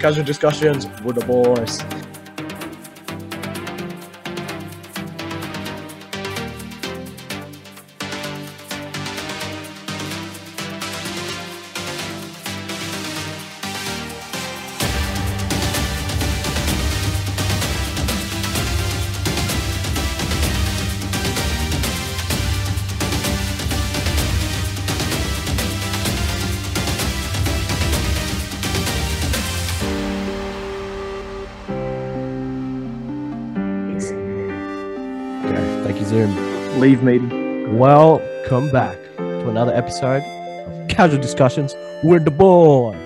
Casual discussions with the boys. Welcome back to another episode of Casual Discussions with the boys.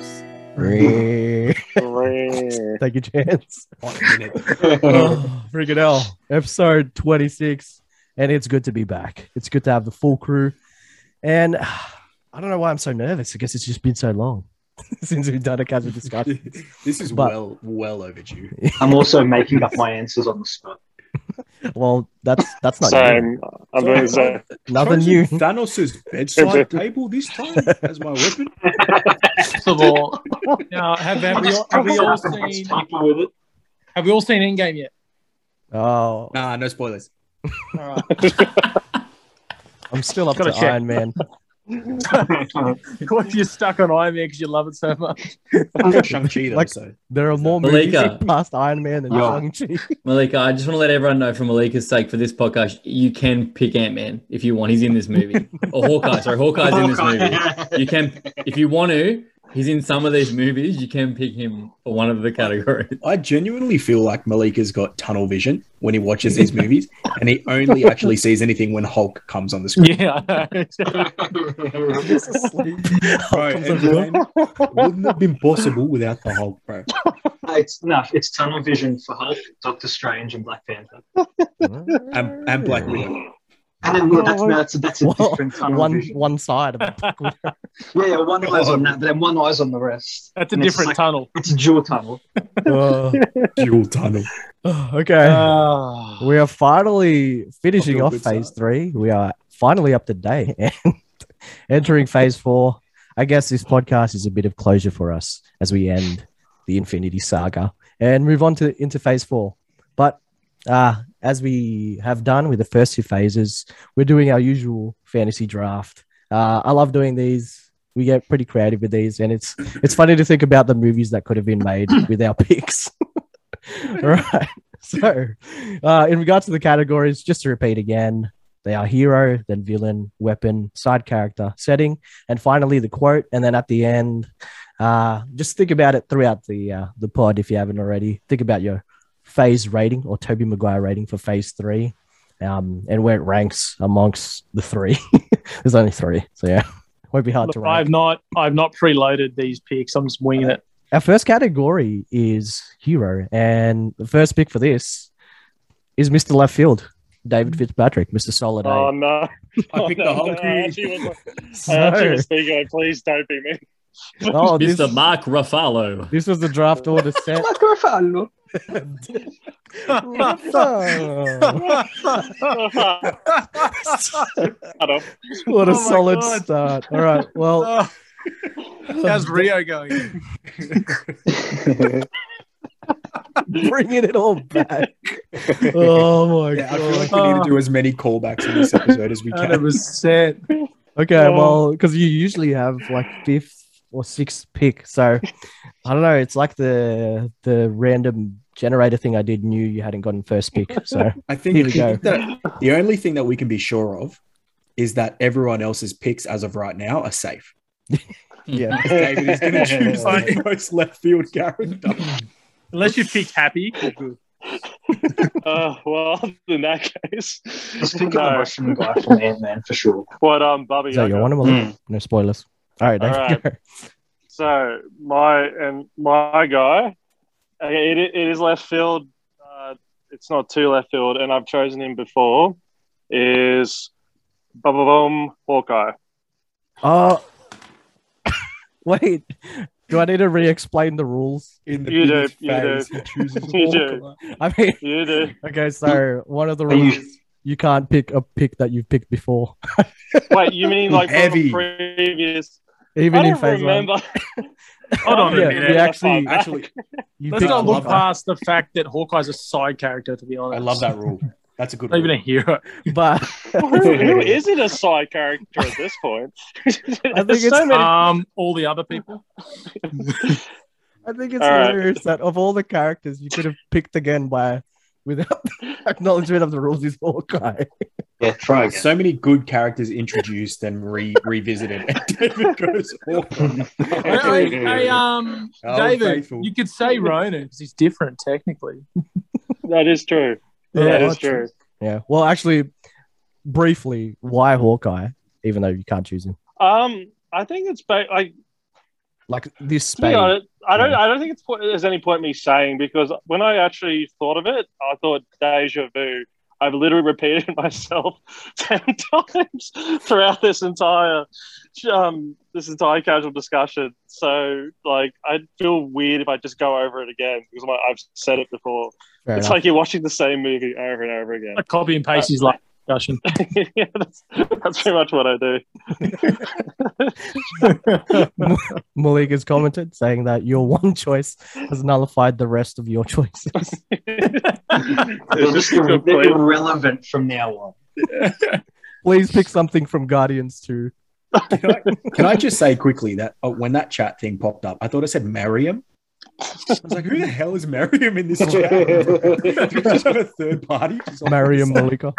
thank you, Chance. oh, freaking hell. Episode 26. And it's good to be back. It's good to have the full crew. And I don't know why I'm so nervous. I guess it's just been so long since we've done a casual discussion. this is But- well well overdue. I'm also making up my answers on the spot. Well, that's that's not new. Same. I'm doing the same. nothing new. Thanos' bedside table this time as my weapon. First of all, now have, have, we all, have we all seen People with it. have we all seen Endgame yet? Oh, Nah, no spoilers. All right. I'm still up to Gotta check. Iron Man. You're stuck on Iron Man because you love it so much. Shang-Chi though, Like- so. There are more movies Malika. past Iron Man than Yeah. Shang-Chi. Malika, I just want to let everyone know for Malika's sake for this podcast, you can pick Ant Man if you want. He's in this movie. or Hawkeye. Sorry, Hawkeye's in this movie. You can, if you want to, he's in some of these movies. You can pick him for one of the categories. I genuinely feel like Malika's got tunnel vision when he watches these movies, and he only actually sees anything when Hulk comes on the screen. Yeah, I know. Just asleep. Bro, Comes and wouldn't have been possible without the Hulk, bro. it's enough. It's tunnel vision for Hulk, Doctor Strange, and Black Panther. And, and Black Widow. And then yeah, that's that's that's a Well, different tunnel one vision. one side of it. Yeah, yeah, one eye's on that, but then one eye's on the rest. That's a And it's different like- tunnel. It's a dual tunnel. Uh, Dual tunnel. okay. Ah. we are finally finishing off phase start. three. We are finally up to date and entering phase four. I guess this podcast is a bit of closure for us as we end the Infinity Saga and move on to into phase four. But uh, as we have done with the first two phases, we're doing our usual fantasy draft. Uh, I love doing these. We get pretty creative with these, and it's it's funny to think about the movies that could have been made with our picks. right. So, uh, in regards to the categories, just to repeat again, they are hero, then villain, weapon, side character, setting, and finally the quote. And then at the end, uh, just think about it throughout the uh, the pod if you haven't already. Think about your phase rating or Tobey Maguire rating for phase three, um, and where it ranks amongst the three. There's only three, so yeah, won't be hard Look, to rank. I've not I've not preloaded these picks. I'm just winging it. Our first category is hero, and the first pick for this is Mr. Left Field, David Fitzpatrick, Mr. Solid Oh no! I picked the Hulk. I actually was, I So- actually was thinking, please don't be me. oh, this, Mr. Mark Ruffalo. this was the draft order set. Mark up. what a Oh solid God. start. All right, well, oh. How's Rio going? bringing it all back. Oh my Yeah, I feel god. like we need to do as many callbacks in this episode as we can. Hundred percent. Okay, Oh. well, because you usually have like fifth or sixth pick, so I don't know. It's like the the random generator thing I did. Knew you hadn't gotten first pick, so I think Here we go. that the only thing that we can be sure of is that everyone else's picks as of right now are safe. yeah. David is going to choose the most left field character. Unless you pick Happy. Uh, well, in that case, Just pick no. a Russian guy from Ant Man for sure. What um, Bobby? Is that your I one? got. Emily? No spoilers. All right, All David, go. So my and my guy, it, it is left field. Uh, it's not too left field, and I've chosen him before. Is bum bum bum Hawkeye. Oh, wait. Do I need to re-explain the rules? In the You do, you do. phase, he You do. I mean, You do. okay. So one of the Are you- rules you can't pick a pick that you've picked before, Wait, you mean like from Heavy. previous? Even if I in don't phase one. remember. Hold on a Yeah, minute. actually, Actually, you Let's not look that. past the fact that Hawkeye's a side character, to be honest. I love that rule. That's a good Not even a hero. but who, who isn't a side character at this point? I think There's it's so many. Um, all the other people. I think it's All right. hilarious that of all the characters you could have picked again by without acknowledgement of the rules is Hawkeye. Yeah, try again. So many good characters introduced and re- revisited. David goes, oh, Hey, hey, hey, um, Oh, David, faithful. you could say Ronin because he's different technically. that is true. Yeah, that is that's- true. Yeah. Well, actually, briefly, why Hawkeye? Even though you can't choose him, Um, I think it's ba- like like this to be Spain. honest, I don't. Yeah. I don't think it's po- there's any point me saying because when I actually thought of it, I thought deja vu. I've literally repeated myself ten times throughout this entire um this entire casual discussion. So like, I'd feel weird if I just go over it again because I'm like, I've said it before. Fair it's enough. like you're watching the same movie over and over again. Like copy and paste is like discussion. yeah, that's, that's pretty much what I do. Malik has commented saying that your one choice has nullified the rest of your choices. They're just ir- they're irrelevant from now on. Please pick something from Guardians 2. Can I, can I just say quickly that uh, when that chat thing popped up, I thought it said Mariam. I was like, who the hell is Mariam in this chat? Do you just have a third party? Just Mariam the Malika.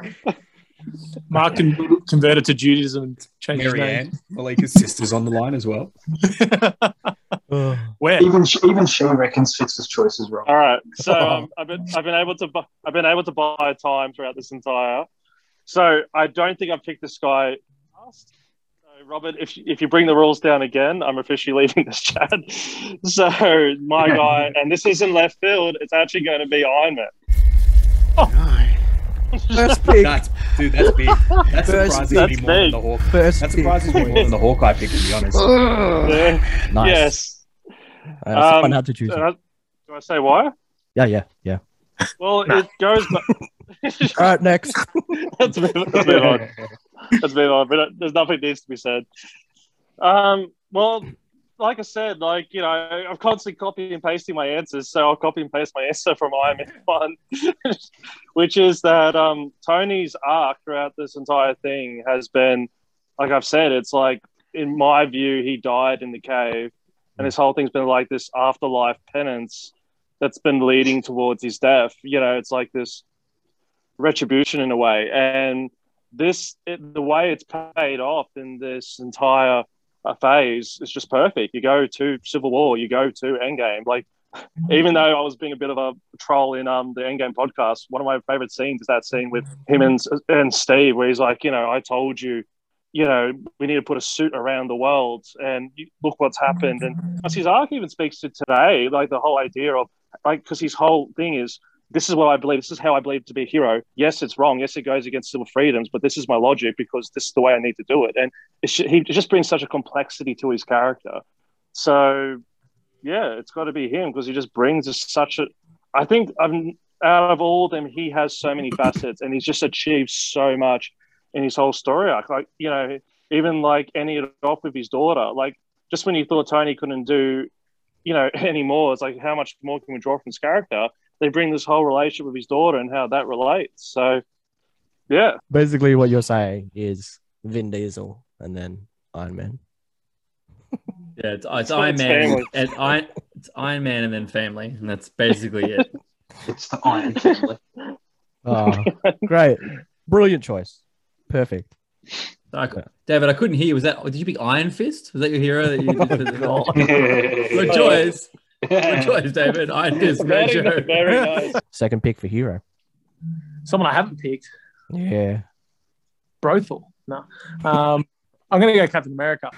Mark con- converted to Judaism and side? changed his Mary name. Ann, Malika's sister's on the line as well. Where? Even she, even she reckons Fitz's choice is wrong. All right, so um, I've been I've been able to bu- I've been able to buy time throughout this entire. So I don't think I've picked this guy. last. So Robert, if if you bring the rules down again, I'm officially leaving this chat. So my guy, and this is in left field. It's actually going to be Iron Man. First pick. That's dude, that's big. That surprises me more than the Hawk. First That surprises me more than the Hawkeye pick, to be honest. Yeah. Nice. Yes. Uh, someone Um, had to choose. So it. do I say why? Yeah, yeah, yeah. Well, it goes. Back- All right, next. let's, move, let's move on. Let's move on. But there's nothing needs to be said. Um, well, like I said, like you know, I'm constantly copying and pasting my answers, so I'll copy and paste my answer from Man One, which is that um, Tony's arc throughout this entire thing has been, like I've said, it's like in my view, he died in the cave, and this whole thing's been like this afterlife penance that's been leading towards his death. You know, it's like this retribution in a way, and this it, the way it's paid off in this entire uh, phase is just perfect. You go to Civil War, you go to Endgame. Like, even though I was being a bit of a troll in um the Endgame podcast, one of my favorite scenes is that scene with him and and Steve, where he's like, you know, I told you. You know, we need to put a suit around the world, and look what's happened. And his arc even speaks to today, like the whole idea of like, because his whole thing is this is what I believe. This is how I believe to be a hero. Yes, it's wrong. Yes, it goes against civil freedoms, but this is my logic because this is the way I need to do it. And it's, he just brings such a complexity to his character. So, yeah, it's got to be him because he just brings us such a. I think um, out of all of them, he has so many facets and he's just achieved so much in his whole story arc. Like, you know, even like ending it off with his daughter. Like, just when you thought Tony couldn't do, you know, anymore, it's like, how much more can we draw from his character? They bring this whole relationship with his daughter and how that relates. So, yeah, Basically, what you're saying is Vin Diesel and then Iron Man. Yeah, it's, it's So Iron Man. family. And Iron, it's Iron Man and then family, and that's basically it. It's the Iron Family. Oh, great. Brilliant choice. Perfect. I David, I couldn't hear. you. Was that? Did you pick Iron Fist? Was that your hero? That you Good choice. Good choice, David. Iron Fist. Great very, show. very nice. Second pick for hero. Someone I haven't picked. Yeah. Brothel. No. Um, I'm going to go Captain America.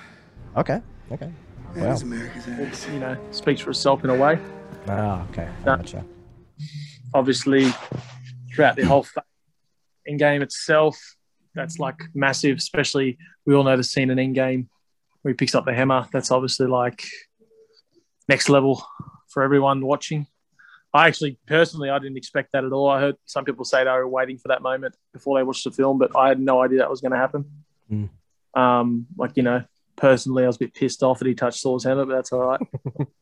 Okay. Okay. That Wow. is America's ass. You know, speaks for itself in a way. Ah, okay. I No. gotcha. Obviously, throughout the whole fa- Endgame itself, that's like massive. Especially, we all know the scene in Endgame where he picks up the hammer. That's obviously like next level for everyone watching. I actually, personally, I didn't expect that at all. I heard some people say they were waiting for that moment before they watched the film, but I had no idea that was going to happen. Mm. Um, like you know, personally, I was a bit pissed off that he touched Thor's hammer, but that's all right.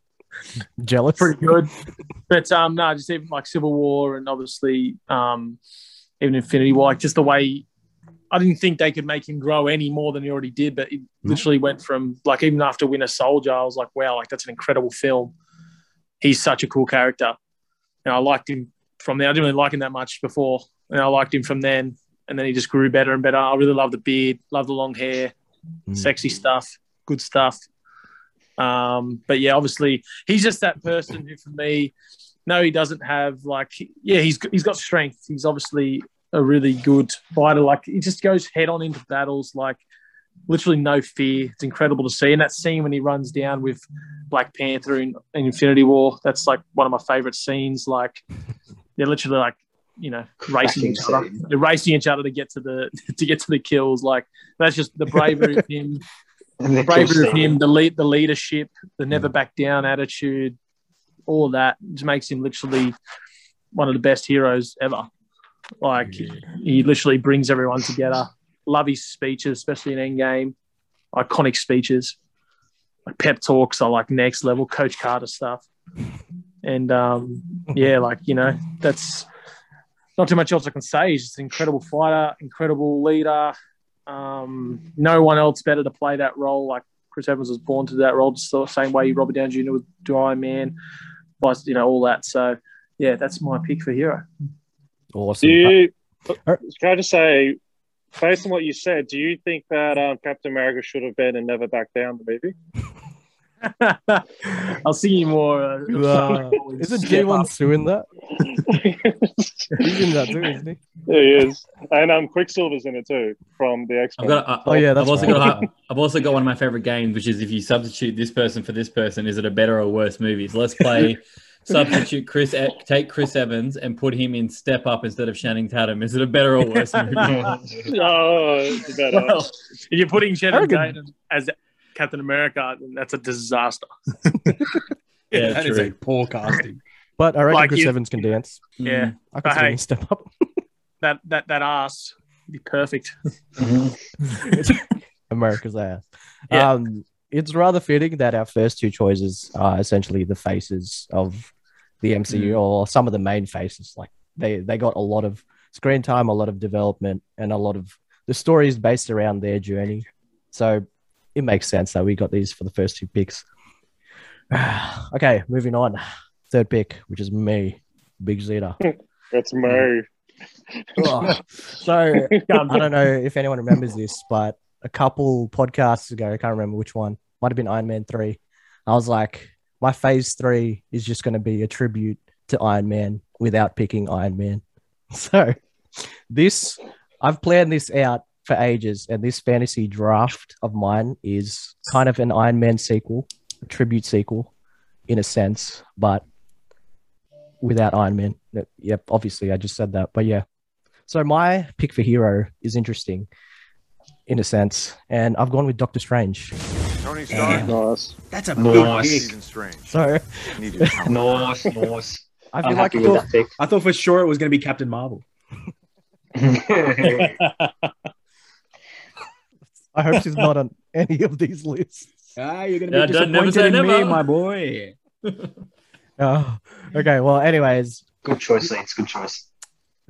Jealous. Pretty good. But um, no, just even like Civil War and obviously um, even Infinity War, like just the way I didn't think they could make him grow any more than he already did. But he literally went from like even after Winter Soldier, I was like, wow, like that's an incredible film. He's such a cool character, and I liked him from there. I didn't really like him that much before, and I liked him from then. And then he just grew better and better. I really love the beard, love the long hair, Mm. sexy stuff, good stuff. Um, but yeah, obviously he's just that person who, for me, no, he doesn't have like, yeah, he's he's got strength. He's obviously a really good fighter. Like he just goes head on into battles, like literally no fear. It's incredible to see. And that scene when he runs down with Black Panther in, in Infinity War, that's like one of my favorite scenes. Like they're literally like, you know, racing Cracking each other. scene. They're racing each other to get to the to get to the kills. Like that's just the bravery of him the bravery of him, the lead, the leadership, the never back down attitude, all of that just makes him literally one of the best heroes ever. Like he literally brings everyone together. Love his speeches, especially in Endgame. Iconic speeches, like pep talks are like next level. Coach Carter stuff, and um, yeah, like you know, that's not too much else I can say. He's just an incredible fighter, incredible leader. Um, no one else better to play that role. Like Chris Evans was born to that role, just the same way Robert Downey Jr. was Iron Man, plus you know all that. So yeah, that's my pick for hero. Awesome. Do you, Uh, can I just say, based on what you said, do you think that um, Captain America should have been and never back down the movie? I'll see you more. Uh, Uh, isn't step G1 up. suing that? He's in that too, isn't he? There he is, and um, Quicksilver's in it too from the X I've Men. Oh, yeah, I've that's also right. got. A, I've also got one of my favorite games, which is if you substitute this person for this person, is it a better or worse movie? So let's play. substitute Chris. E- Take Chris Evans and put him in Step Up instead of Channing Tatum. Is it a better or worse movie? oh, it's better. Well, if you're putting I Channing Tatum as Captain America, then that's a disaster. Yeah, that true. is a poor casting. But I reckon Like Chris you- Evans can dance. Yeah, I could But hey- step up. that that that ass would be perfect. America's ass. Yeah. Um, it's rather fitting that our first two choices are essentially the faces of the MCU Mm. or some of the main faces. Like they they got a lot of screen time, a lot of development, and a lot of the story is based around their journey. So it makes sense that we got these for the first two picks. okay, moving on. Third pick, which is me, Big Zeta. That's me. Ugh. so I don't know if anyone remembers this, but a couple podcasts ago, I can't remember which one, might have been Iron Man 3. I was like, my phase three is just going to be a tribute to Iron Man without picking Iron Man. So this, I've planned this out for ages, and this fantasy draft of mine is kind of an Iron Man sequel, a tribute sequel in a sense, but without Iron Man. Yep, obviously I just said that, but yeah. So my pick for hero is interesting in a sense, and I've gone with Doctor Strange. Tony Stark. Nice. That's a Nice. good pick. Strange. So Need your help. Nice, nice. I I'm like happy with that pick. I thought for sure it was going to be Captain Marvel. I hope she's not on any of these lists. Ah, you're going to be don't- never disappointed say in me, my boy. Oh, okay. Well, anyways, good choice, Lance. Good choice.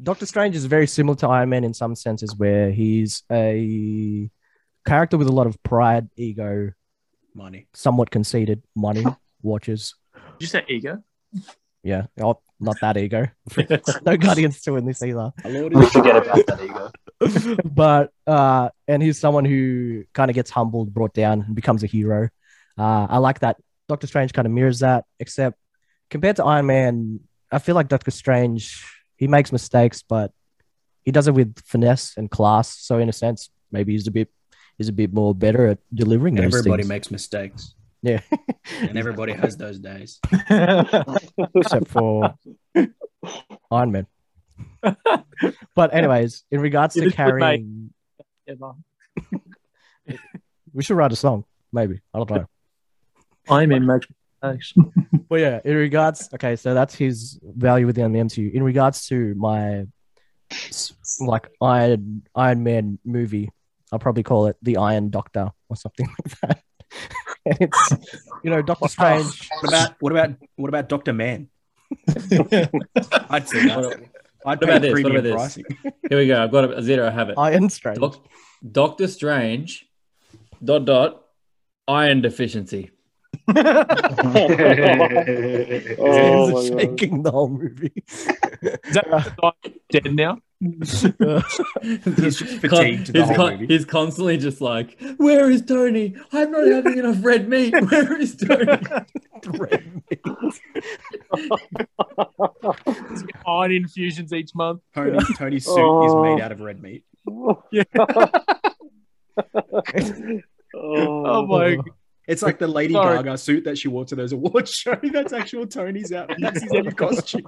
Doctor Strange is very similar to Iron Man in some senses, where he's a character with a lot of pride, ego, Money. somewhat conceited, money, watches. Did you say ego? Yeah, oh, not that ego. no Guardians 2 in this either. We forget about that ego. but uh and he's someone who kind of gets humbled brought down and becomes a hero uh i like that doctor strange kind of mirrors that except compared to iron man i feel like doctor strange he makes mistakes but he does it with finesse and class. So in a sense maybe he's a bit he's a bit more better at delivering those Everybody things. makes mistakes, yeah. And everybody has those days. except for iron man. But anyways in regards It to is carrying we should write a song maybe. I don't know. Iron Man makes mistakes. Well, yeah, in regards, okay, so that's his value within the MCU. In regards to my like Iron Iron Man movie I'll probably call it the Iron Doctor or something like that. and it's you know Doctor Strange. What about what about what about Doctor Man? I'd say that. I'd what pay about this? What premium about this? pricing. here we go. I've got a zero. I have it. Iron Strange. Doc, Doctor Strange. Dot dot. Iron deficiency. Oh Hands my are God. shaking the whole movie. Is that the dead now? He's just Con- fatigued the he's, whole con- movie. he's constantly just like, "Where is Tony? I'm not having enough red meat. Where is Tony?" Red meat. Iron infusions each month. Tony, Tony's suit is Oh. made out of red meat. Yeah. Oh, Oh my! It's like the Lady Sorry. Gaga suit that she wore to those awards show. That's actual Tony's outfit. That's his new costume.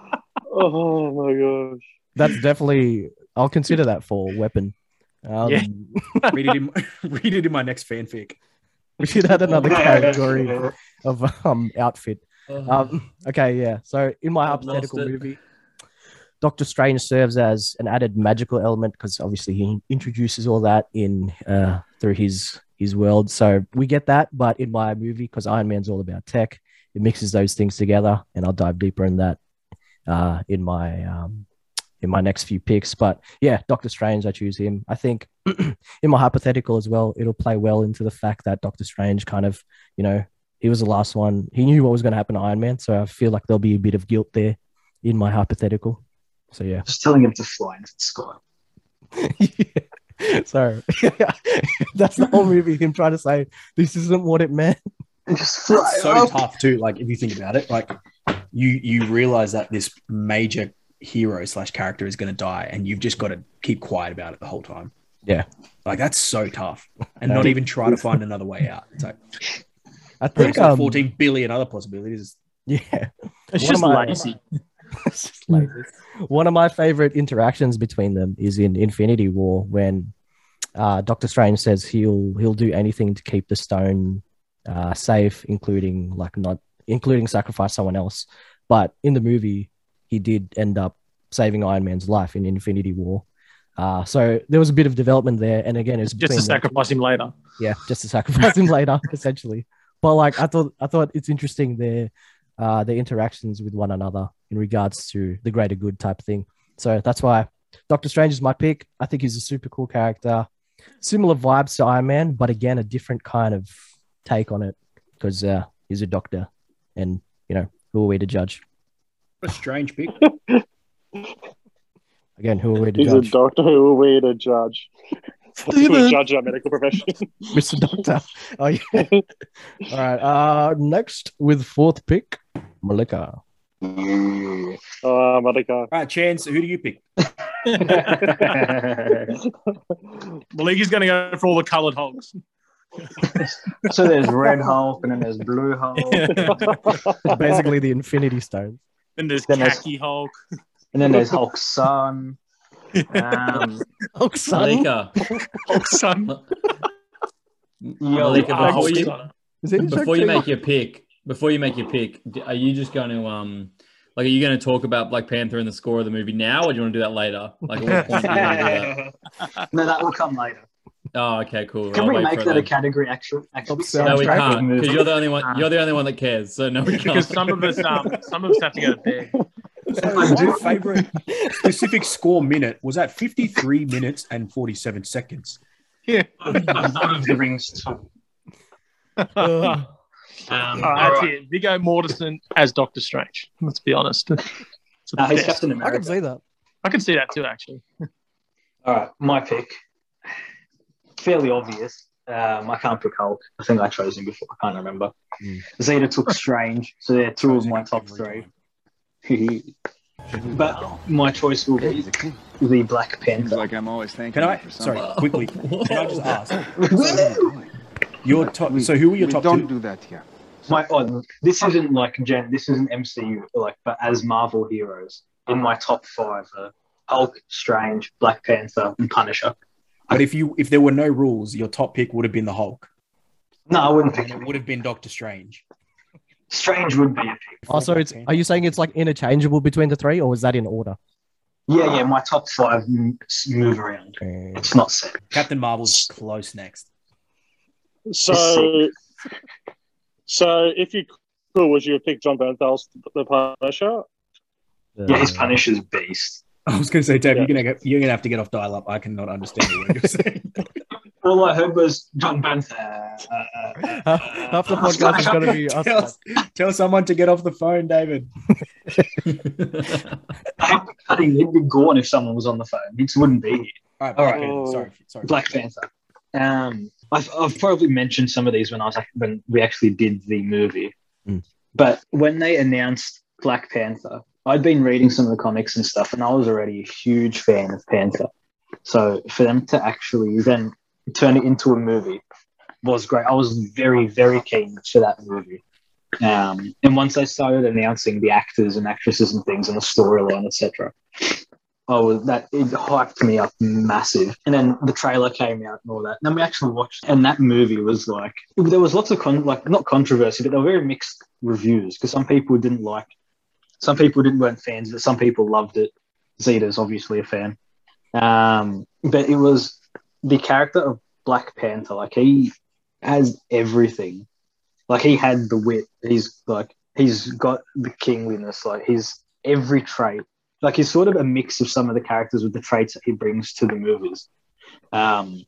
oh my gosh. That's definitely. I'll consider that for weapon. Um, Yeah. read, it in, read it in my next fanfic. We should add another category of um outfit. Um, okay, yeah. So in my I've hypothetical movie, Doctor Strange serves as an added magical element because obviously he introduces all that in uh, through his his world. So we get that, but in my movie, because Iron Man's all about tech, it mixes those things together, and I'll dive deeper in that uh, in my um, in my next few picks. But yeah, Doctor Strange, I choose him. I think in my hypothetical as well, it'll play well into the fact that Doctor Strange kind of, you know, he was the last one. He knew what was going to happen to Iron Man, so I feel like there'll be a bit of guilt there in my hypothetical. So yeah, Just telling him to fly into the sky. so that's the whole movie. Him trying to say this isn't what it meant. Just fly It's so up. tough too. Like if you think about it, like you you realize that this major hero slash character is going to die, and you've just got to keep quiet about it the whole time. Yeah. like that's so tough, and not even try to find another way out. It's like I think like um, 14 billion other possibilities. yeah, It's One just lazy. It's just lazy. One of my favorite interactions between them is in Infinity War when uh, Doctor Strange says he'll he'll do anything to keep the stone uh, safe, including like not including sacrifice someone else. But in the movie, he did end up saving Iron Man's life in Infinity War. Uh, so there was a bit of development there, and again, it's Just to sacrifice him later. yeah, just to sacrifice him later, essentially. But like I thought, I thought it's interesting their uh, their interactions with one another in regards to the greater good type thing. So that's why Doctor Strange is my pick. I think he's a super cool character, similar vibes to Iron Man, but again a different kind of take on it because uh, he's a doctor, and you know who are we to judge? A strange pick. Again, who are we to He's a doctor who are we to judge? to a judge our medical profession. Mr. Doctor. Oh yeah. All right. Uh, next with fourth pick, Malika. Oh, Monica. All right, Chance, who do you pick? The league is going to go for all the coloured hogs. so there's red Hulk and then there's blue Hulk. Basically, the Infinity Stones. And there's Then there's- khaki Hulk. And then there's Hulk's son. Um, son. Malika, Hulk son. Malika, before Hulk you. Is it before you make your pick, before you make your pick, are you just going to um, like, are you going to talk about Black Panther and the score of the movie now, or do you want to do that later? Like, at what point do you want to do that? no, that will come later. Oh, okay, cool. Can I'll we make that a category? Actually, actually, No, we can't because you're the only one. You're the only one that cares. So no, we Because can't. some of us, um, some of us have to go to bed. So my favorite specific score minute was at 53 minutes and 47 seconds. Yeah. Lord of the Rings too. Um, Oh, that's it. Viggo Mortensen as Doctor Strange. Let's be honest. It's the No, he's best. Captain I can see that. I can see that too, actually. All right, my pick. Fairly obvious. Um, I can't pick Hulk. I think I chose him before. I can't remember. Mm. Zeta took Strange, so they're two of my top three. but my choice will be the Black Seems Panther. like I'm always thanking Can I? for Sorry, quickly. Can I just ask? Your top. So who were your we top don't two? do that here. my oh, this isn't like Jen. This isn't MCU like, but as Marvel heroes, in my top five are Hulk, Strange, Black Panther, and Punisher. But if you if there were no rules, your top pick would have been the Hulk, No, I wouldn't pick it would have been Doctor Strange. Strange would be a pick. Also, it's are you saying it's like interchangeable between the three, or is that in order? Yeah, yeah. My top five move around. Okay. It's not set. Captain Marvel's close next. So, so if you could, would you pick picked Jon Bernthal's The Punisher? Yeah, his Punisher's beast. I was going to say, Dave, Yeah. you're going to you're going to have to get off dial up. I cannot understand what you're saying. All I heard was John Bantha. Uh, Half the podcast is going to be us. tell, tell someone to get off the phone, David. I'd be cutting. He'd be gone if someone was on the phone. He just wouldn't be here. All right, All right. Panther, Sorry, sorry. Black Panther. Um, I've, I've probably mentioned some of these when I was when we actually did the movie. Mm. But when they announced Black Panther, I'd been reading some of the comics and stuff, and I was already a huge fan of Panther. So for them to actually then turn it into a movie was great. I was very, very keen for that movie. Um, and once they started announcing the actors and actresses and things and the storyline, etc., oh, that it hyped me up massive. And then the trailer came out and all that. And then we actually watched, and that movie was like there was lots of con- like not controversy, but there were very mixed reviews because some people didn't like, some people didn't weren't fans, but some people loved it. Zeta's obviously a fan, um, but it was the character of Black Panther. Like he has everything. Like he had the wit. He's like he's got the kingliness. Like he's every trait like he's sort of a mix of some of the characters with the traits that he brings to the movies. Um,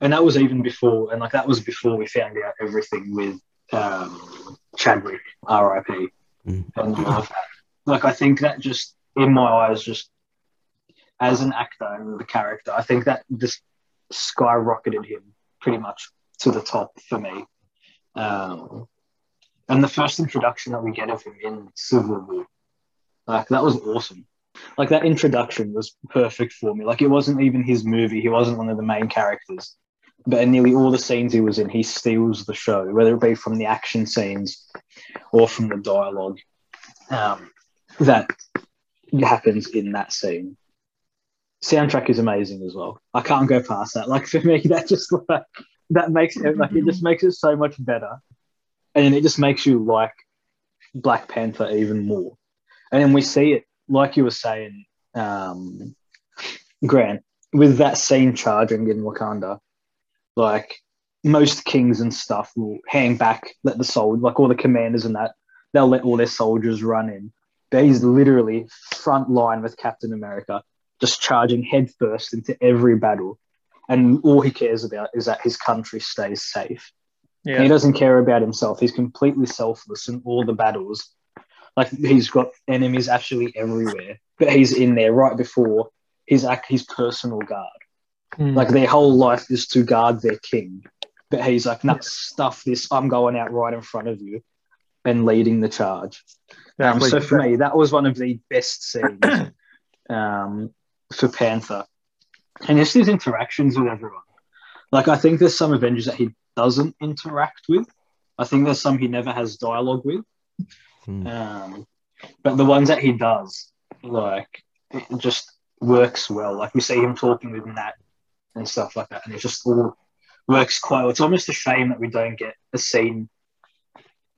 and that was even before, and like that was before we found out everything with um, Chadwick, R.I.P. Mm. And uh, like I think that just in my eyes, just as an actor and the character, I think that just skyrocketed him pretty much to the top for me. Um, and the first introduction that we get of him in Civil War, like that was awesome. Like that introduction was perfect for me. Like it wasn't even his movie. He wasn't one of the main characters. But in nearly all the scenes he was in, he steals the show, whether it be from the action scenes or from the dialogue um, that happens in that scene. Soundtrack is amazing as well. I can't go past that. Like for me, that just like that makes it like it just makes it so much better, and it just makes you like Black Panther even more. And then we see it, like you were saying, um, Grant, with that scene charging in Wakanda. Like most kings and stuff will hang back, let the soldiers, like all the commanders and that, they'll let all their soldiers run in. But he's literally front line with Captain America, just charging headfirst into every battle. And all he cares about is that his country stays safe. Yeah. He doesn't care about himself. He's completely selfless in all the battles. Like he's got enemies actually everywhere, but he's in there right before his his personal guard. Mm. Like their whole life is to guard their king, but he's like, "Nah, stuff this. I'm going out right in front of you and leading the charge." Um, so for me, that was one of the best scenes um, for Panther, and just his interactions with everyone. Like I think there's some Avengers that he doesn't interact with. I think there's some he never has dialogue with. Hmm. Um, but the ones that he does, like, it just works well. Like we see him talking with Nat and stuff like that, and it just all works quite well. It's almost a shame that we don't get a scene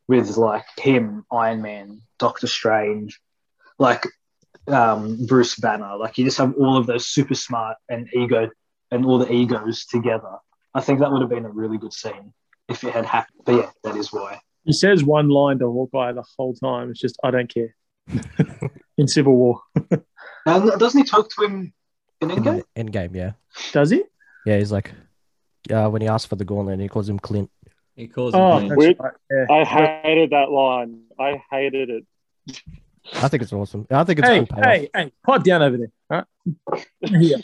with like him, Iron Man, Doctor Strange, like um, Bruce Banner. Like you just have all of those super smart and ego and all the egos together. I think that would have been a really good scene if it had happened. But yeah, that is why. He says one line to Hawkeye the whole time. It's just, I don't care. In Civil War. And doesn't he talk to him in In Endgame? game, yeah. Does he? Yeah, he's like, uh, when he asks for the gauntlet, he calls him Clint. He calls him Oh, Clint. right. Yeah. I hated that line. I hated it. I think it's awesome. I think it's Hey, good payoff. hey, hey, pipe down over there. All right. Yeah.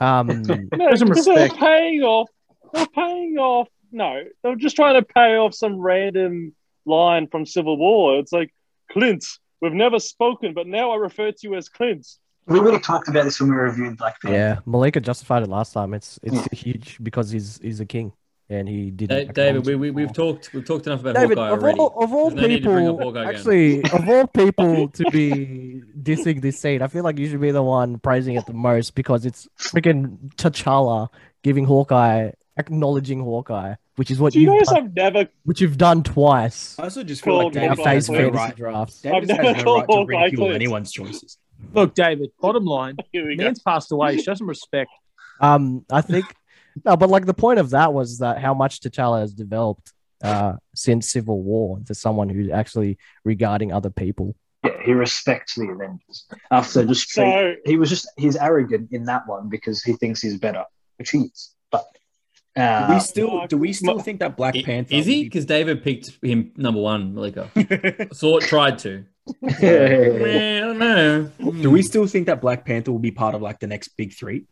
Um, No, Some because they were respect. paying off. They were paying off. No, they were just trying to pay off some random line from Civil War. It's like Clint. We've never spoken, but now I refer to you as Clint. We already talked about this when we reviewed Black Panther. yeah, Malika justified it last time. It's it's huge because he's he's a king and he did. Da- David, we, we, we've talked we've talked enough about David, Hawkeye of already. all, of all There's no need to people, Hawkeye again. actually, of all people to be dissing this scene, I feel like you should be the one praising it the most because it's freaking T'Challa giving Hawkeye, acknowledging Hawkeye, which is what Do you you've notice done, I've never which you've done twice I also just feel like Called David Hawkeye has no Clint. fantasy right. drafts. David I've just has never no called right to Hawkeye ridicule anyone's choices. Look, David. Bottom line, Here we go. man's passed away. Show some respect. Um, I think no, but like the point of that was that how much T'Challa has developed uh since Civil War into someone who's actually regarding other people. Yeah, he respects the Avengers after just So he was just he's arrogant in that one because he thinks he's better, which he is. But Do uh, we still do we still think that Black I- Panther Is he? will Because David picked him number one, Malika. be- Sort tried to. yeah, Man, I don't know. do we still think that Black Panther will be part of like the next big three?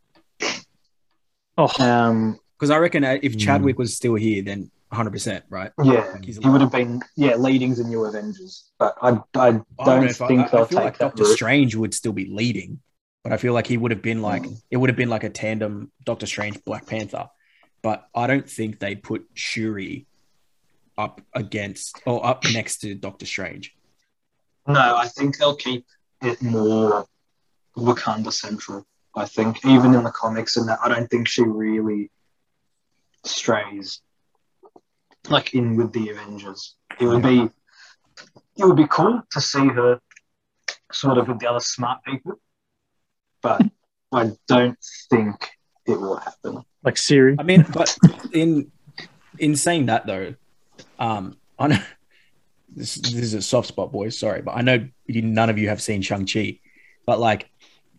Oh, um, Because I reckon uh, if Hmm. Chadwick was still here, then 100, percent right? yeah, Like, he would have been yeah leading the new Avengers, but I I I don't don't know I, think I, they'll I feel take like that Doctor route. Strange would still be leading, but I feel like he would have been like it would have been like a tandem Doctor Strange Black Panther, but I don't think they put Shuri up against or up next to Doctor Strange. No, I think they'll keep it more Wakanda central. I think even in the comics and that, I don't think she really strays like in with the Avengers. It would be it would be cool to see her sort of with the other smart people, but I don't think it will happen. like Siri. I mean, but in in saying that though, um, I know this, this is a soft spot, boys. Sorry, but I know you, none of you have seen Shang Chi, but like,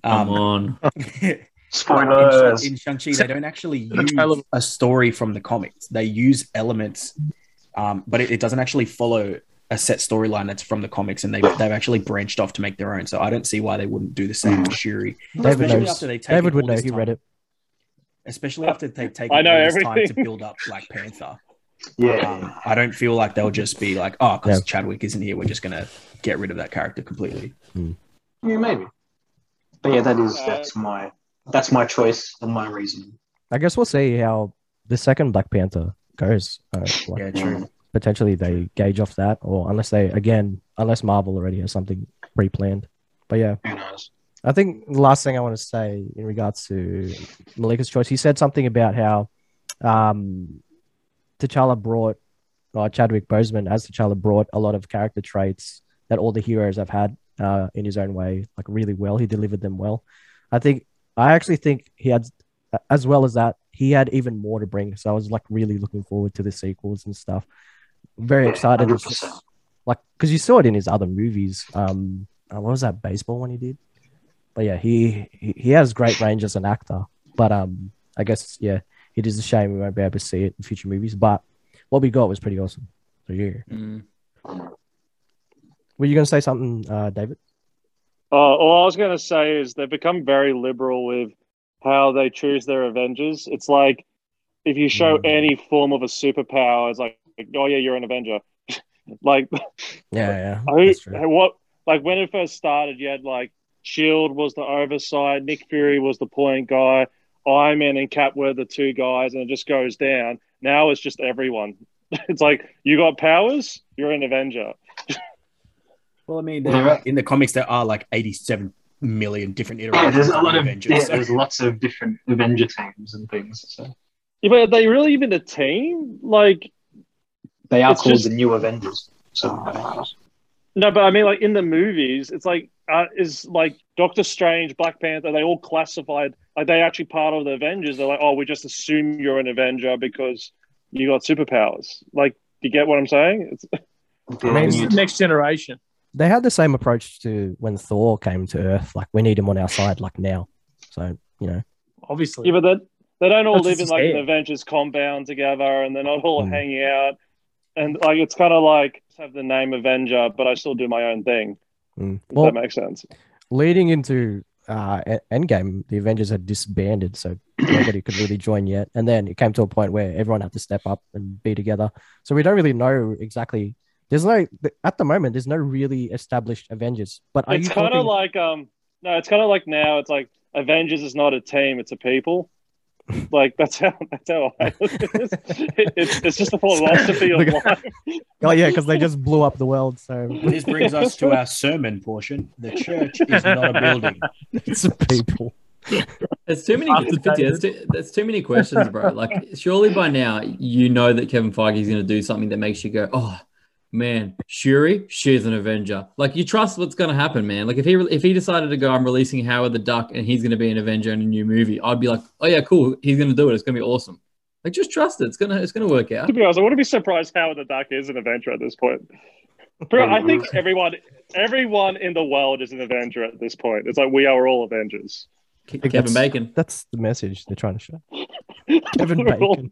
Come um, on. Spoilers. in, in Shang Chi, they don't actually The use a story from the comics. They use elements, um, but it, it doesn't actually follow a set storyline that's from the comics, and they they've actually branched off to make their own. So I don't see why they wouldn't do the same with Shuri. David Especially knows. after they take David would know. He read it. Especially after they've taken I know all this time to build up Black Panther. Yeah. Um, I don't feel like they'll just be like, oh, because Yeah. Chadwick isn't here, we're just gonna get rid of that character completely. Yeah, maybe. But yeah, that is Uh, that's my that's my choice and my reasoning. I guess we'll see how the second Black Panther goes. Uh, like, Yeah, true. Potentially they gauge off that, or unless they again, unless Marvel already has something pre-planned. But yeah, Who knows? I think the last thing I want to say in regards to Malika's choice, he said something about how um, T'Challa brought, or Chadwick Boseman as T'Challa brought a lot of character traits that all the heroes have had uh, in his own way, like really well. He delivered them well. I think, I actually think he had, as well as that, he had even more to bring. So I was like really looking forward to the sequels and stuff. Very excited. 100%. just, like, because you saw it in his other movies. Um, uh, what was that baseball one he did? But yeah, he, he he has great range as an actor. But um, I guess yeah, it is a shame we won't be able to see it in future movies. But what we got was pretty awesome. So yeah, Mm. Were you gonna say something, uh, David? Uh, all I was going to say is they've become very liberal with how they choose their Avengers. It's like if you show Mm. any form of a superpower, it's like, oh yeah, you're an Avenger. like Yeah, yeah, who, what? Like when it first started, you had like Shield was the oversight, Nick Fury was the point guy, Iron Man and Cap were the two guys, and it just goes down. Now it's just everyone. It's like you got powers, you're an Avenger. Well, I mean, Yeah. there- in the comics, there are like 87 million different iterations Yeah, there's a of lot of Avengers. yeah, so- there's lots of different Avenger teams and things. So Yeah, but are they really even a team? Like they are It's called just- the new Avengers. So Avengers. No, but I mean, like in the movies, it's like uh, is like Doctor Strange, Black Panther. They all classified like they actually part of the Avengers. They're like, oh, we just assume you're an Avenger because you got superpowers. Like, do you get what I'm saying? It's, The mean, It's the next generation. They had the same approach to when Thor came to Earth. Like we need him on our side, like now. So you know, Obviously. yeah, but they, they don't all That's live in like his an. Avengers compound together, and they're not all Mm. hanging out. And like, it's kind of like have the name Avenger, but I still do my own thing. mm. Well, that makes sense. leading into uh, Endgame, the Avengers had disbanded, so nobody could really join yet. And then it came to a point where everyone had to step up and be together. So we don't really know exactly. There's no at the moment. There's no really established Avengers. But are it's you kind talking? of like um no it's kind of like now it's like avengers is not a team it's a people like that's how that's how i look It- it's, it's just a philosophy of Look at- life oh yeah, because they just blew up the world. So This brings us to our sermon portion. The church is not a building. it's a people. There's too many. There's too, there's too many questions, bro. Like, surely by now you know that Kevin Feige is going to do something that makes you go, "Oh, man, Shuri, she's an Avenger. Like you trust what's going to happen, man. Like if he if he decided to go, I'm releasing Howard the Duck, and he's going to be an Avenger in a new movie, I'd be like, oh yeah, cool. He's going to do it. It's going to be awesome. Like just trust it. It's gonna it's gonna work out. To be honest, I wouldn't be surprised Howard the Duck is an Avenger at this point. Bro, I think everyone everyone in the world is an Avenger at this point. It's like we are all Avengers. Ke- Kevin that's- Bacon. That's the message they're trying to show. Kevin Bacon.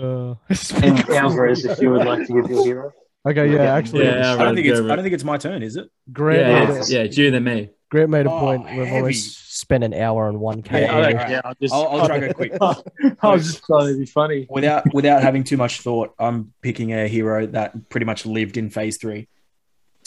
Uh, And Alvarez, if you would like to give your hero. okay, yeah, actually, Yeah, I don't think it's. I don't think it's my turn, is it? Grant, Yeah, made, it's, yeah, it's you than me. Grant made a Oh, point. We've heavy. always spent an hour on one Yeah, category. all right. Yeah, I just, I'll, I'll try to go quick. I was just trying to be funny. Without without having too much thought, I'm picking a hero that pretty much lived in Phase Three.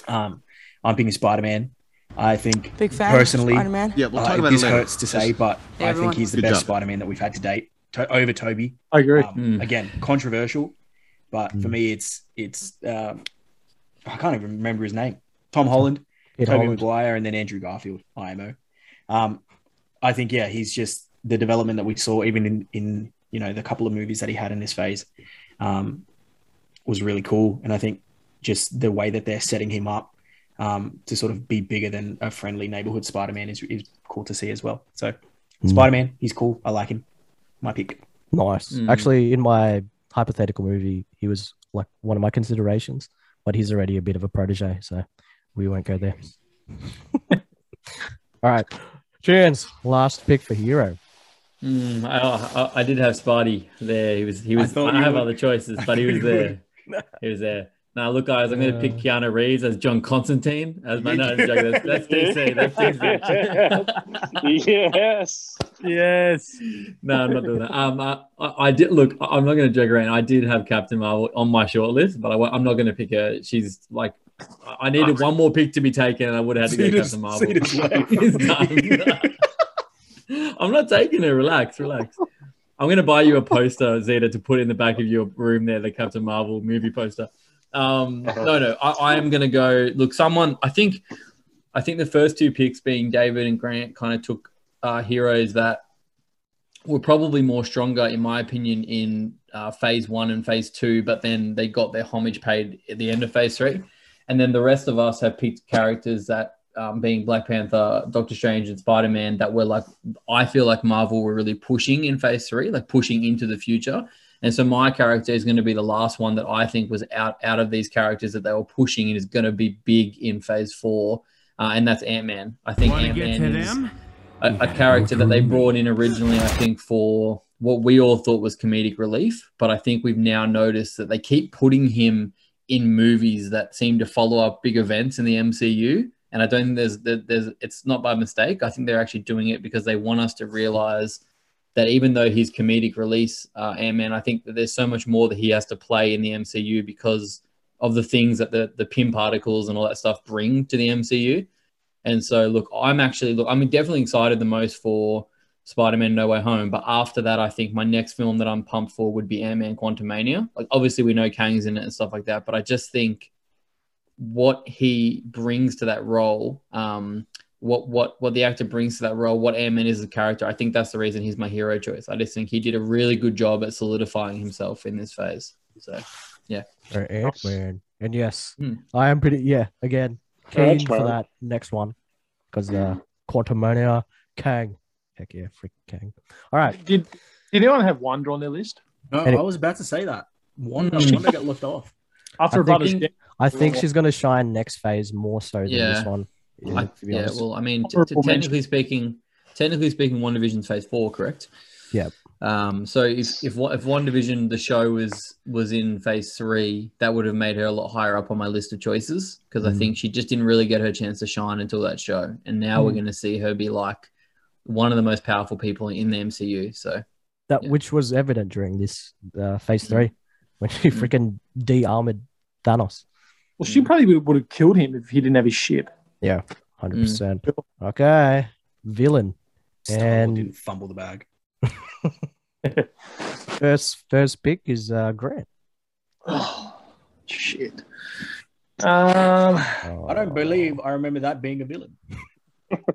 Um, I'm picking Spider Man. I think Big fan. Personally, Spider-Man. Yeah, we'll uh, talk about this it later. hurts to say, but Hey, I everyone. think he's the Good best job. Spider Man that we've had to date, to- over Tobey. I agree. Um, Mm. Again, controversial, but for Mm. me, it's it's. Um, I can't even remember his name. Tom Holland, Ed Tobey Holland. Maguire, and then Andrew Garfield, IMO. Um, I think yeah, he's just the development that we saw even in in you know the couple of movies that he had in this phase um, was really cool, and I think just the way that they're setting him up um, to sort of be bigger than a friendly neighborhood Spider-Man is is cool to see as well. So Mm. Spider-Man, he's cool. I like him. My pick. Nice. Mm. Actually, in my hypothetical movie, he was like one of my considerations, but he's already a bit of a protege, so we won't go there. All right, Chance, last pick for hero. Mm, I, I, I did have Spidey there. He was he was. thought I, have would. other choices, but he was there. he was there. Now look, guys, I'm going to pick Keanu Reeves as John Constantine. As my no, I'm that's, that's DC. That's DC. yes. Yes. no, I'm not doing that. Um, I, I I did look. I- I'm not going to joke around. I did have Captain Marvel on my short list, but I, I'm not going to pick her. She's like, I I needed one more pick to be taken, and I would have had to go Cena's- Captain Marvel. Cena's left. It's done. I'm not taking it. Relax, relax. I'm going to buy you a poster, Zeta, to put in the back of your room there, the Captain Marvel movie poster. Um, no, no, I, I am going to go. Look, someone. I think, I think the first two picks, being David and Grant, kind of took uh, heroes that were probably more stronger, in my opinion, in uh, phase one and phase two, but then they got their homage paid at the end of phase three. And then the rest of us have picked characters that, um, being Black Panther, Doctor Strange, and Spider Man, that were like, I feel like Marvel were really pushing in phase three, like pushing into the future. And so my character is going to be the last one that I think was out out of these characters that they were pushing and is going to be big in phase four. Uh, and that's Ant Man. I think Ant Man is a, a character that they brought in originally, I think, for what we all thought was comedic relief. But I think we've now noticed that they keep putting him in movies that seem to follow up big events in the MCU. And I don't think there's, there's, it's not by mistake. I think they're actually doing it because they want us to realize that even though he's comedic release, uh, Ant-Man, I think that there's so much more that he has to play in the MCU because of the things that the, the Pym particles and all that stuff bring to the MCU. And so, look, I'm actually look, I'm definitely excited the most for Spider-Man: No Way Home. But after that, I think my next film that I'm pumped for would be Ant-Man: Quantumania. Like, obviously, we know Kang's in it and stuff like that, but I just think what he brings to that role, um, what what what the actor brings to that role, what Ant-Man is as a character, I think that's the reason he's my hero choice. I just think he did a really good job at solidifying himself in this phase. So, Or Ant Man. And yes, Hmm. I am pretty, yeah, again, keen Ant for that next one because uh, Quantumania, Kang. Heck yeah, freak Kang. All right. Did Did anyone have Wonder on their list? No, And it- I was about to say that. Wonder, Mm. Wonder got left off. After I a brother's think- I think she's going to shine next phase more so than Yeah. this one. Yeah, I, to yeah honest. well, I mean, t- t- Honorable mention. technically speaking, technically speaking, One Division's phase four, correct? Yeah. Um, so if if one- if One Division the show was was in phase three, that would have made her a lot higher up on my list of choices because I Mm. think she just didn't really get her chance to shine until that show, and now we're Mm. going to see her be like one of the most powerful people in the MCU. So that yeah. which was evident during this uh, phase three when she Mm. freaking de-armored Thanos. well, she probably would, would have killed him if he didn't have his shit. Hundred Mm. percent. Okay, villain. Stumbled, And- didn't fumble the bag. First, first pick is uh, Grant. Oh, shit. Um, I don't believe I remember that being a villain.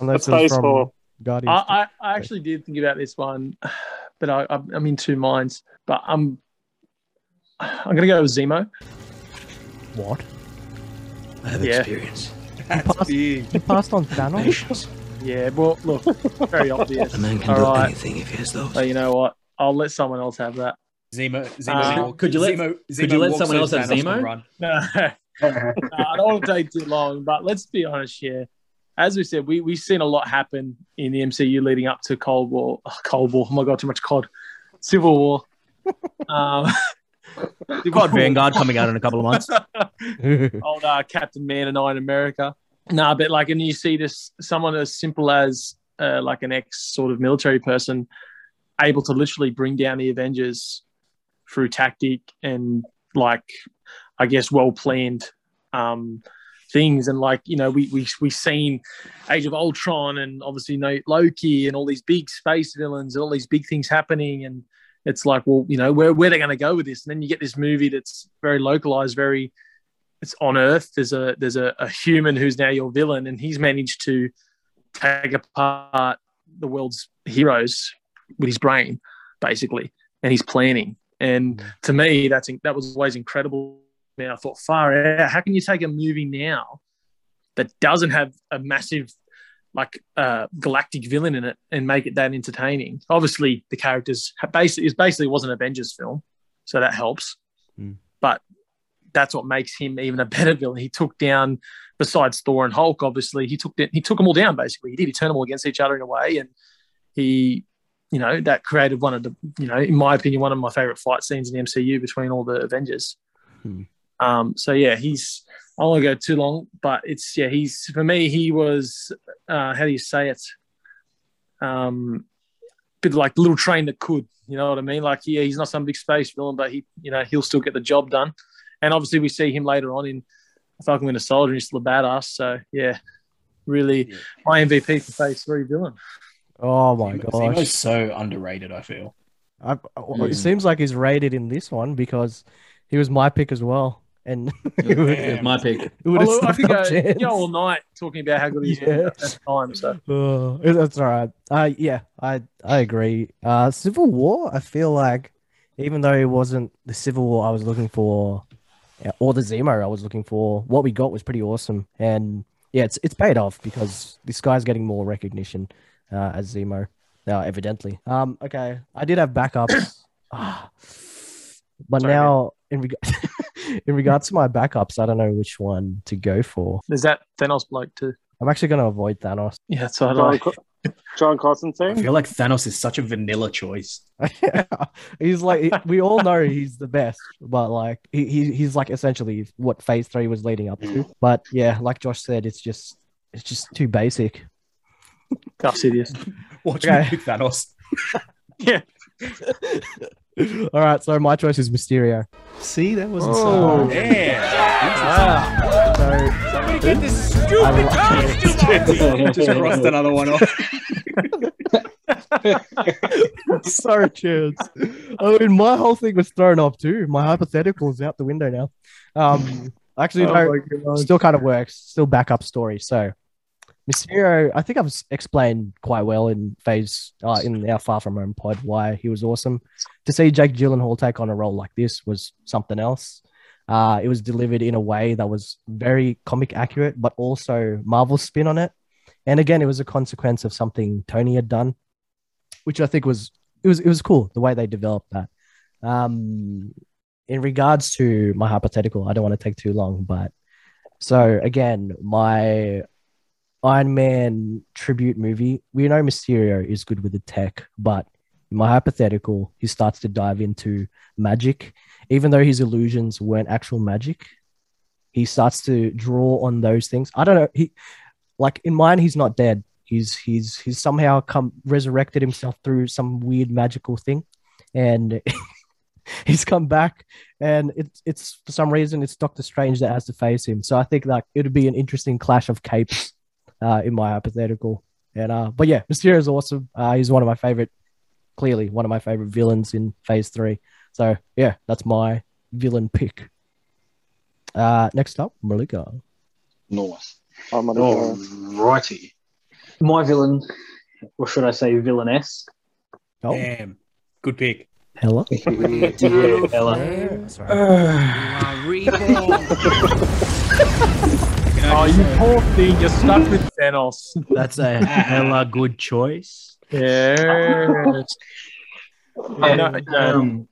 unless That's it's from four. Guardians. I, I, I actually did think about this one, but I, I'm I'm in two minds. But I'm I'm gonna go with Zemo. What? I have Yeah. experience. That's big. He passed on Thanos. Yeah, well, look, very obvious. A man can All do right. anything if he has those. So you know what? I'll let someone else have that. Zemo, Zemo, Uh, could you let- Zemo, could you let someone so else have Thanos can Zemo? run. No, No, I don't want to take too long, but let's be honest here. As we said, we we've seen a lot happen in the MCU leading up to Cold War. oh, Cold War. Oh my god, too much COD. Civil War. Um, COD Vanguard coming out in a couple of months. old uh, Captain Man and I in America. Nah, but like, and you see this someone as simple as uh, like an ex sort of military person able to literally bring down the Avengers through tactic and like, I guess, well planned um, things. And like, you know, we we we seen Age of Ultron and obviously you know Loki and all these big space villains and all these big things happening and. It's like, well, you know, where, where they're going to go with this, and then you get this movie that's very localized, very it's on Earth. There's a there's a, a human who's now your villain, and he's managed to take apart the world's heroes with his brain, basically, and he's planning. And mm. to me, that's that was always incredible. I thought, far out. How can you take a movie now that doesn't have a massive like uh, galactic villain in it and make it that entertaining? Obviously, the characters have basically it basically was an Avengers film, so that helps. Hmm. But that's what makes him even a better villain. He took down, besides Thor and Hulk, obviously, he took he took them all down. Basically, he did. He turned them all against each other in a way, and he, you know, that created one of the, you know, in my opinion, one of my favorite fight scenes in the MCU between all the Avengers. Hmm. Um, so yeah, he's. I won't go too long, but it's yeah. He's for me. He was. Uh, how do you say it? Um, bit like little train that could. You know what I mean? Like yeah, he's not some big space villain, but he, you know, he'll still get the job done. And obviously, we see him later on in Falcon Winter Soldier. He's still a badass. So yeah, really, Yeah. my MVP for Phase Three villain. oh my god, gosh. Zemo's so underrated. I feel. I, well, Mm. It seems like he's rated in this one because he was my pick as well, and it would, It was my pick. it would have Although I could go chance. you know, all night talking about how good he is Yeah. at that time. So Oh, that's all right. Uh, yeah, I I agree. Uh, Civil War. I feel like even though it wasn't the Civil War I was looking for, or the Zemo I was looking for, what we got was pretty awesome. And yeah, it's it's paid off because this guy's getting more recognition uh, as Zemo, uh, evidently. Um, okay, I did have backups, Ah. but Sorry, now in reg- in regards to my backups, I don't know which one to go for. Is that Thanos bloke too. I'm actually going to avoid Thanos. Yeah, that's what I John, like. Co- John I feel like Thanos is such a vanilla choice. he's like we all know he's the best, but like he, he he's like essentially what phase three was leading up to. But yeah, like Josh said, it's just it's just too basic. How serious. Watch Okay. me pick Thanos. Yeah. all right, so my choice is Mysterio. See, that wasn't Oh. so. Yeah. So Somebody get this stupid costume. Just crossed another one off. sorry, chance. I mean, my whole thing was thrown off too. My hypothetical is out the window now. Um, actually, Oh no, still kind of works. Still backup story. So, Mysterio, I think I've explained quite well in phase uh, in our Far From Home pod why he was awesome. To see Jake Gyllenhaal take on a role like this was something else. Uh, it was delivered in a way that was very comic accurate, but also Marvel spin on it. And again, it was a consequence of something Tony had done, which I think was it was it was cool the way they developed that. Um, in regards to my hypothetical, I don't want to take too long, but so again, my Iron Man tribute movie, we know Mysterio is good with the tech, but in my hypothetical, he starts to dive into magic, even though his illusions weren't actual magic. He starts to draw on those things. I don't know. He like in mine, he's not dead. He's he's he's somehow come resurrected himself through some weird magical thing, and he's come back. And it's it's for some reason it's Doctor Strange that has to face him. So I think like it'd be an interesting clash of capes uh, in my hypothetical. And uh, but yeah, Mysterio is awesome. Uh, he's one of my favorite, clearly one of my favorite villains in Phase Three. So yeah, that's my villain pick. Uh, next up, Malika. Nice. I'm gonna All go. righty. My villain, or should I say villainess? Oh, Damn. Good pick. Hela. Yeah, Ella. That's right. Oh, you poor thing. You're stuck with Thanos. That's a hella good choice. Yes. And, No, no. um,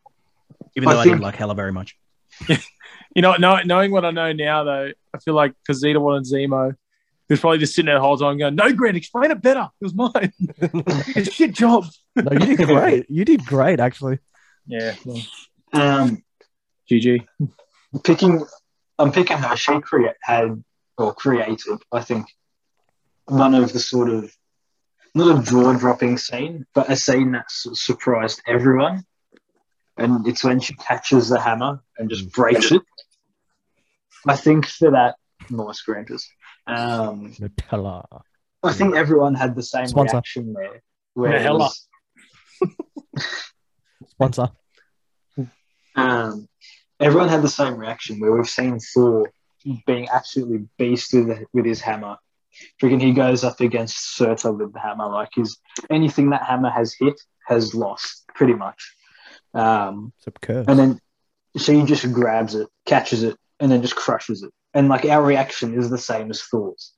Even though I, think- didn't like Hella very much. You know, know, knowing what I know now, though, I feel like because Zeta wanted Zemo, he was probably just sitting there the whole time going, "No, Grant, explain it better. It was mine. it's shit job." No, you did great. You did great, actually. Yeah. Well, um, GG. picking, I'm picking her. She create had or created, I think, one of the sort of not a jaw dropping scene, but a scene that su- surprised everyone. And it's when she catches the hammer and just breaks it. I think for that, nice Granters. Um, Nutella. I think everyone had the same Sponsor. reaction there. Where it Nutella. was- Sponsor. um, everyone had the same reaction where we've seen Thor being absolutely beast with, with his hammer. Freaking, he goes up against Surtur with the hammer. Like his anything that hammer has hit has lost, pretty much. Um, Except curse. and then she just grabs it, catches it, and then just crushes it. And like our reaction is the same as Thor's.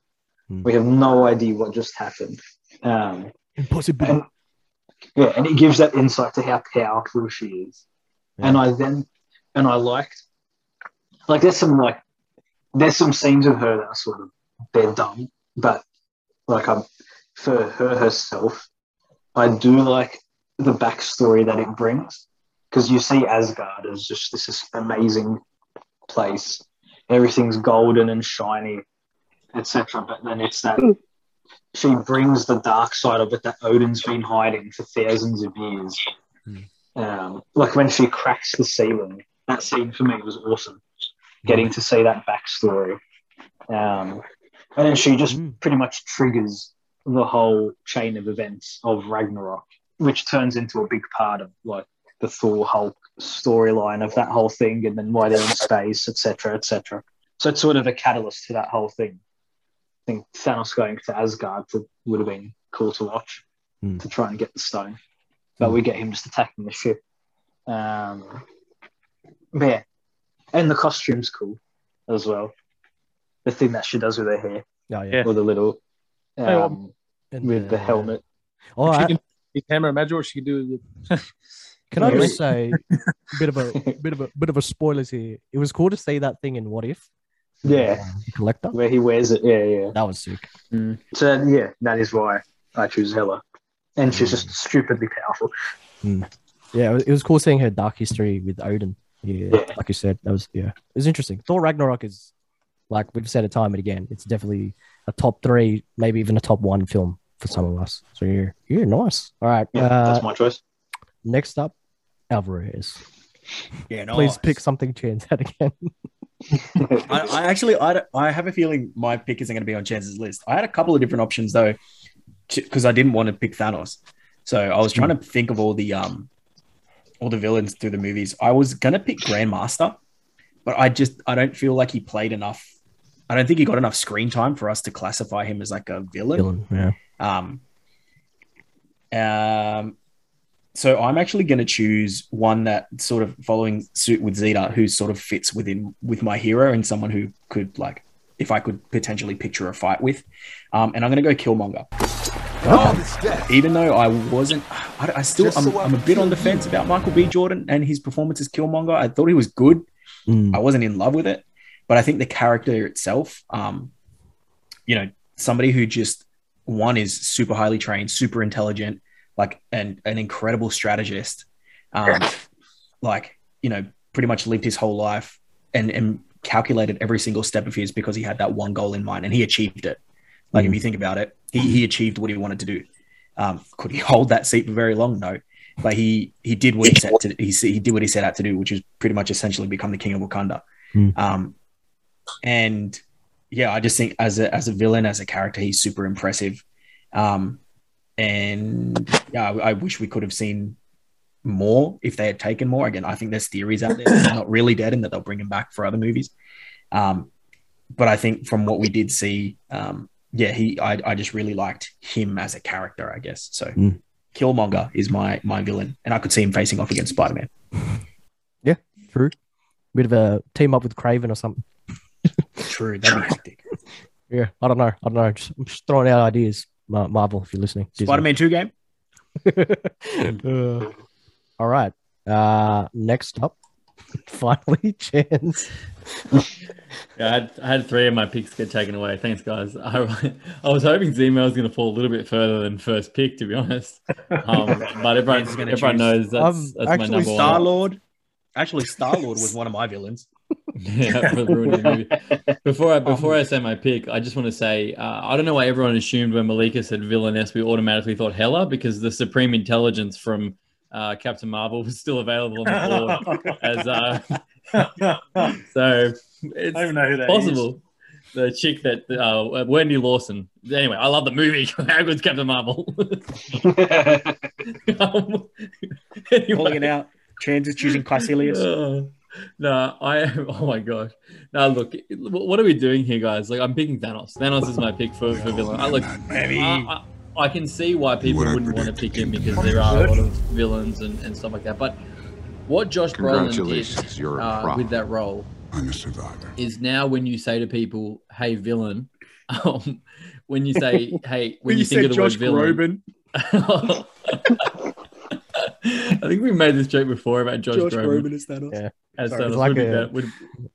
Hmm. We have no idea what just happened. Um, Impossible. and yeah, and it gives that insight to how powerful she is. And I then and I liked like there's some like there's some scenes of her that are sort of they're dumb, but like I'm for her herself, I do like the backstory that it brings because you see Asgard as just this, this amazing place. Everything's golden and shiny, etc. But then it's that she brings the dark side of it that Odin's been hiding for thousands of years. Um, like when she cracks the ceiling, that scene for me was awesome. Getting to see that backstory. Um, and then she just Mm. pretty much triggers the whole chain of events of Ragnarok, which turns into a big part of like the Thor Hulk storyline of that whole thing, and then why they're in space, etc., etc. So it's sort of a catalyst to that whole thing. I think Thanos going to Asgard to, would have been cool to watch Hmm. to try and get the stone, but we get him just attacking the ship. Um, but yeah, and the costume's cool as well. The thing that she does with her hair, Oh, yeah. Yeah. or the little um, And, with the helmet. Oh, She I, can- his hammer, imagine what she could do with can I Yeah. just say, bit of a bit of a bit of a spoilers here. It was cool to see that thing in What If. Yeah, Um, the collector. where he wears it. Yeah, yeah. That was sick. So yeah, that is why I choose Hela, and she's just stupidly powerful. Yeah, it was, it was cool seeing her dark history with Odin. Yeah, Yeah. like you said, that was yeah, it was interesting. Thor Ragnarok is like we've said it time and again. It's definitely a top three, maybe even a top one film for some of us. So yeah, yeah, nice. All right, Yeah, uh, that's my choice. next up, Alvarez. Yeah, no. Please pick something chance out again. I, I actually, I, I have a feeling my pick isn't going to be on Chance's list. I had a couple of different options though, because I didn't want to pick Thanos. So I was trying to think of all the um, all the villains through the movies. I was gonna pick Grandmaster, but I just I don't feel like he played enough. I don't think he got enough screen time for us to classify him as like a villain. Villain, yeah. Um, um, so I'm actually going to choose one that sort of following suit with Zeta, who sort of fits within with my hero and someone who could like, if I could potentially picture a fight with. Um, and I'm going to go Killmonger. Even though I wasn't, I, I still, I'm, I'm a bit on the fence about Michael B. Jordan and his performance as Killmonger. I thought he was good. Mm. I wasn't in love with it, but I think the character itself, um, you know, somebody who just one is super highly trained, super intelligent, like and an incredible strategist, um, like you know, pretty much lived his whole life and and calculated every single step of his because he had that one goal in mind and he achieved it. Like if you think about it, he he achieved what he wanted to do. Um, could he hold that seat for very long? No, but he he did what he set to he he did what he set out to do, which is pretty much essentially become the king of Wakanda. Hmm. Um, and yeah, I just think as a as a villain, as a character, he's super impressive. Um, and yeah, I, I wish we could have seen more if they had taken more. Again, I think there's theories out there that he's not really dead and that they'll bring him back for other movies. Um, but I think from what we did see, um, yeah, he I, I just really liked him as a character, I guess. So Mm. Killmonger is my my villain, and I could see him facing off against Spider Man. Yeah, true. Bit of a team up with Kraven or something. True, that'd be hectic. Yeah, I don't know. I don't know. Just, I'm just throwing out ideas. Marvel, if you're listening. Spider Man Two game. Uh, all right. Uh, next up, finally, Chance. Yeah, I had, I had three of my picks get taken away. Thanks, guys. I, I was hoping Zemo was going to fall a little bit further than first pick, to be honest. Um, but everyone, gonna everyone choose- knows that's, Um, that's my actually, number Star. Lord. Actually, Star Lord was one of my villains. yeah, for ruining the movie. Before I before I say my pick, I just want to say uh, I don't know why everyone assumed when Malika said villainess, we automatically thought Hela because the supreme intelligence from uh, Captain Marvel was still available on the board as uh, so it's I don't even know who that is. possible. The chick that uh, Wendy Lawson. Anyway, I love the movie. How good's Captain Marvel? um, anyway. Calling it out. Chance is choosing Kaecilius. Uh, no, I. Oh my gosh. Now look, what are we doing here, guys? Like, I'm picking Thanos. Thanos is my pick for, for villain. I look. Maybe. I, I, I can see why people wouldn't want to pick him because there are a lot of villains and, and stuff like that. But what Josh Brolin did uh, with that role I'm a survivor. is now when you say to people, "Hey, villain," um, when you say, "Hey," when, you, think of the word villain. Groban. I think we made this joke before about Josh, Josh Groban. Groban is Thanos. Yeah. As Sorry, Thanos it's like would, be a- better, would,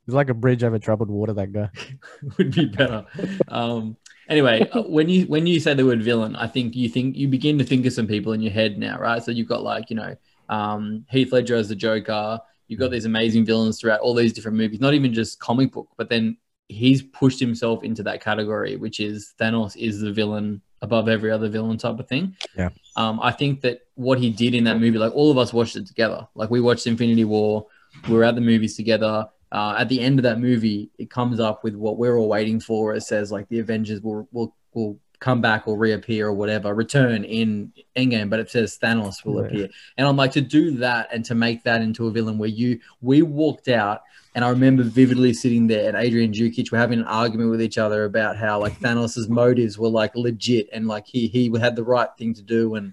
He's like a bridge over troubled water. That guy. would be better. Um, anyway, uh, when you when you say the word villain, I think you think you begin to think of some people in your head now, right? So you've got like you know um, Heath Ledger as the Joker. You've got these amazing villains throughout all these different movies, not even just comic book, but then he's pushed himself into that category, which is Thanos is the villain above every other villain type of thing. Yeah. Um, I think that what he did in that movie, like all of us watched it together. Like we watched Infinity War, we were at the movies together. Uh, at the end of that movie, it comes up with what we're all waiting for. It says like the Avengers will will will come back or reappear or whatever, return in Endgame, but it says Thanos will Yeah. appear. And I'm like to do that and to make that into a villain where you we walked out and I remember vividly sitting there and Adrian Jukic were having an argument with each other about how like Thanos's motives were like legit and like he he had the right thing to do and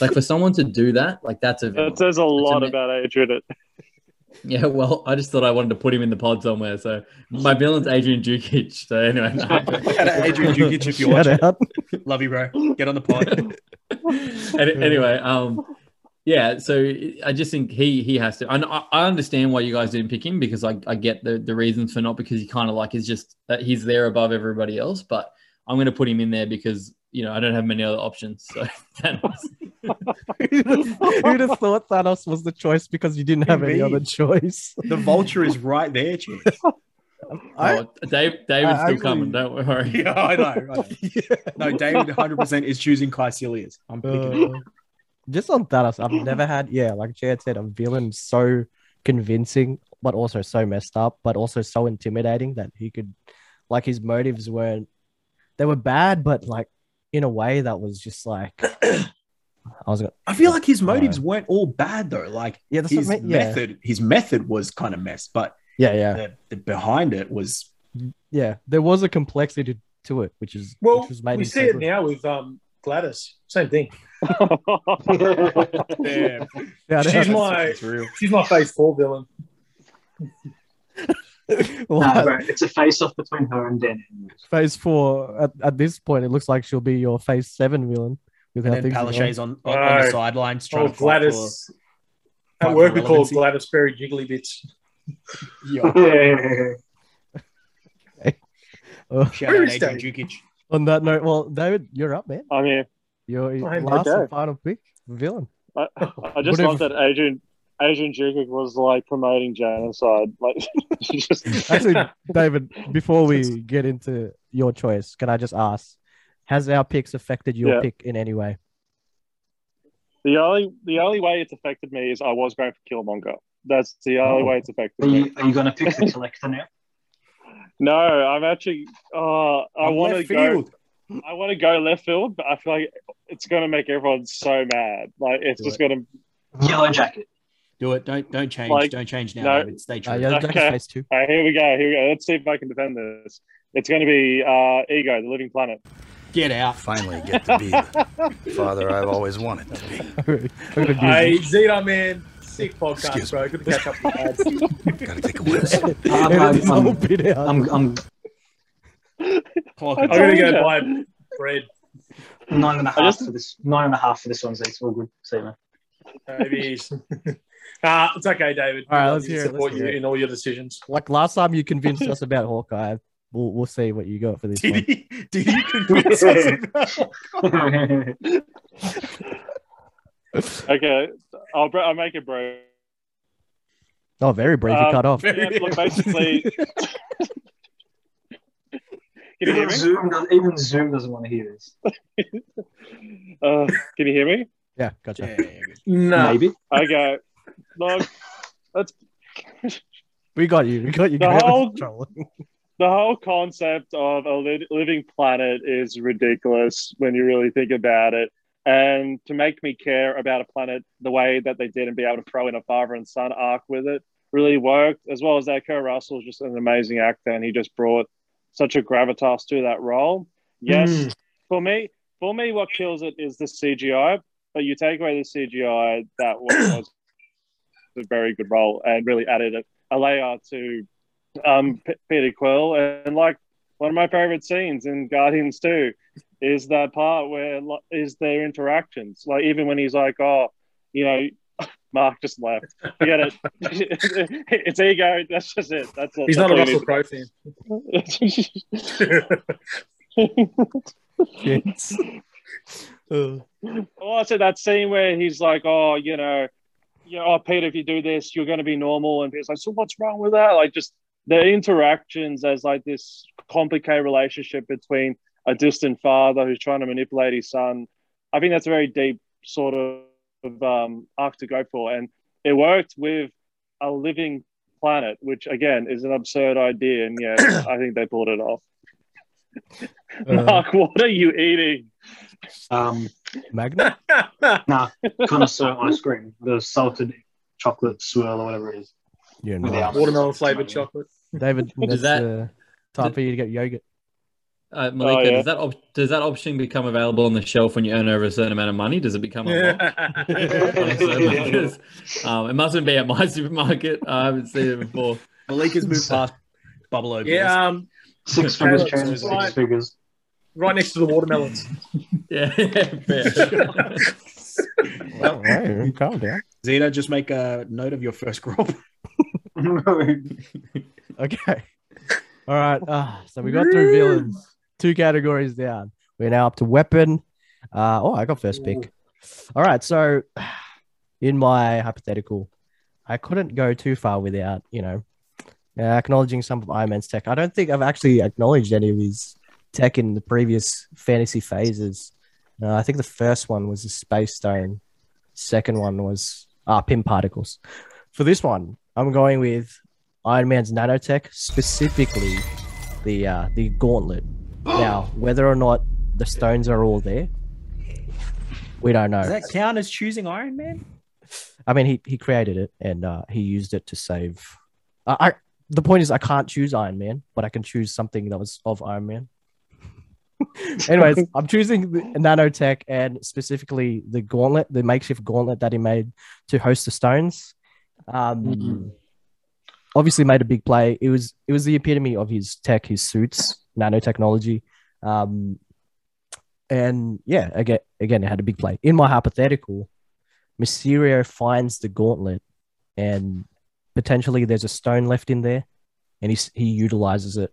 like for someone to do that, like that's a villain. That says a lot ama- about Adrian. Yeah, well, I just thought I wanted to put him in the pod somewhere. So my villain's Adrian Jukic. So anyway, no. Shout out Adrian Jukic if you watch Shout it. out. Love you, bro. Get on the pod. Any- anyway, um, yeah. So I just think he he has to. And I, I understand why you guys didn't pick him because I, I get the the reasons for not because he kind of like is just that he's there above everybody else. But I'm going to put him in there because you know I don't have many other options. So Thanos. You'd have thought Thanos was the choice because you didn't have any other choice. The vulture is right there, Chance. I- Oh, Dave David's I still actually- coming. Don't worry. Yeah, I know. I know. No, David 100% is choosing Kaecilius. I'm picking Uh, just on Thanos, I've never had, yeah, like Chad said, a villain so convincing, but also so messed up, but also so intimidating that he could, like, his motives weren't, they were bad, but like in a way that was just like, I was gonna, I feel like his motives know. weren't all bad though. Like yeah, that's his what I mean. Yeah, method, his method was kind of messed, but yeah, yeah, the, the behind it was yeah. There was a complexity to, to it, which is, Well, which was made we see so it now with um, Gladys. Same thing. damn. Yeah, She's my It's she's my phase four villain. Well, No, bro, it's a face off between her and Dan. Phase four, at, at this point, it looks like she'll be your phase seven villain. With And how then things are. Palaszczuk's on, on, on the Oh. sidelines trying Oh, to fight Gladys. fight At work, we call. Gladys Berry Jiggly Bits. Yeah. Yeah. Uh, Shout out Adrian Jukic. on that note, well, David, you're up, man. I mean, Your your Fine, last and final pick, villain. I, I just love that Adrian Adrian Jukic was like promoting genocide. Like, just Actually, David, before we get into your choice, can I just ask, has our picks affected your Yeah. pick in any way? the only the only way it's affected me is I was going for Killmonger. That's the only Oh. way it's affected Are me. you, are you going to pick the collector now? No, I'm actually. Uh, I want to go. I want to go left field, but I feel like it's going to make everyone so mad. Like it's Do just it. going to. Yellow jacket. Do it. Don't don't change. Like, don't change now, no. David. Stay true. Uh, yeah, Okay. face too. All right, here we go. Here we go. Let's see if I can defend this. It's going to be uh, Ego, the Living Planet. Get out. Finally get to be the father I've always wanted to be. I'm gonna do Hey, Zeta, man. Sick podcast, Excuse bro. Good to catch up with you. Gotta take a whiz. I'm, Edit this I'm, I'm. I'm, I'm I'm going to go ya. buy bread. nine and a I half just- for this. Nine and a half for this one. So it's all good. See you, man. Maybe. Ah, it's okay, David. All right, We let's love you. hear it, let's Support hear you it. in all your decisions. like last time you convinced us about Hawkeye. We'll we'll see what you got for this Did one. he, did he convince us about Okay, I'll, br- I'll make it bro. Oh, very brave. You Um, cut off. Yeah, look, basically. Can you hear even, me? Zoom does, even Zoom doesn't want to hear this. Uh, can you hear me? Yeah, gotcha. Yeah, yeah, good. No. Maybe. Okay. Look, let's We got you. We got you. The Graham. whole- the whole concept of a li- living planet is ridiculous when you really think about it. And to make me care about a planet the way that they did and be able to throw in a father and son arc with it really worked, as well as that Kurt Russell is just an amazing actor and he just brought such a gravitas to that role. Yes, Mm. for me, for me, what kills it is the CGI. But you take away the CGI, that was a very good role and really added a, a layer to um, P- Peter Quill. And like one of my favorite scenes in Guardians 2 is that part where is their interactions. Like even when he's like, "Oh, you know." Mark just left. Forget it. it's ego. That's just it. That's all. He's that's not a all you Russell need. Crowe fan. Yes. Uh, also that scene where he's like, "Oh, you know, you know, oh, Peter, if you do this, you're going to be normal," and Peter's like, "So what's wrong with that?" Like, just the interactions as like this complicated relationship between a distant father who's trying to manipulate his son. I think that's a very deep sort of um, arc to go for, and it worked with a living planet, which again is an absurd idea, and yeah, I think they pulled it off. uh, Mark, what are you eating? Um, Magna. nah, connoisseur ice cream, the salted chocolate swirl or whatever it is. Yeah, With the no. Watermelon flavored chocolate. David, that's that- uh, time for you to get yogurt. Uh, Malika, Oh, yeah. does that op- does that option become available on the shelf when you earn over a certain amount of money? Does it become a box? Because, um, it mustn't be at my supermarket. I haven't seen it before. Malika's moved past bubble openers. yeah, um, Six figures Taylor, turns right. six figures. Right next to the watermelons. Yeah, fair. Oh, hey, calm down. Zeta, just make a note of your first crop. Okay. All right. Uh, so we got through villains, two categories down. We're now up to weapon. Uh, oh, I got first pick. All right. So in my hypothetical, I couldn't go too far without, you know, uh, acknowledging some of Iron Man's tech. I don't think I've actually acknowledged any of his tech in the previous fantasy phases. Uh, I think the first one was the Space Stone. Second one was uh, Pym Particles. For this one, I'm going with Iron Man's nanotech, specifically the uh, the gauntlet. Now, whether or not the stones are all there, we don't know. Does that count as choosing Iron Man? I mean, he he created it and uh, he used it to save. Uh, I the point is, I can't choose Iron Man, but I can choose something that was of Iron Man. Anyways, I'm choosing the nanotech and specifically the gauntlet, the makeshift gauntlet that he made to host the stones. Um, Mhm. Obviously, made a big play. It was it was the epitome of his tech, his suits, nanotechnology. Um, and yeah, again, again, it had a big play. In my hypothetical, Mysterio finds the gauntlet, and potentially there's a stone left in there, and he he utilizes it,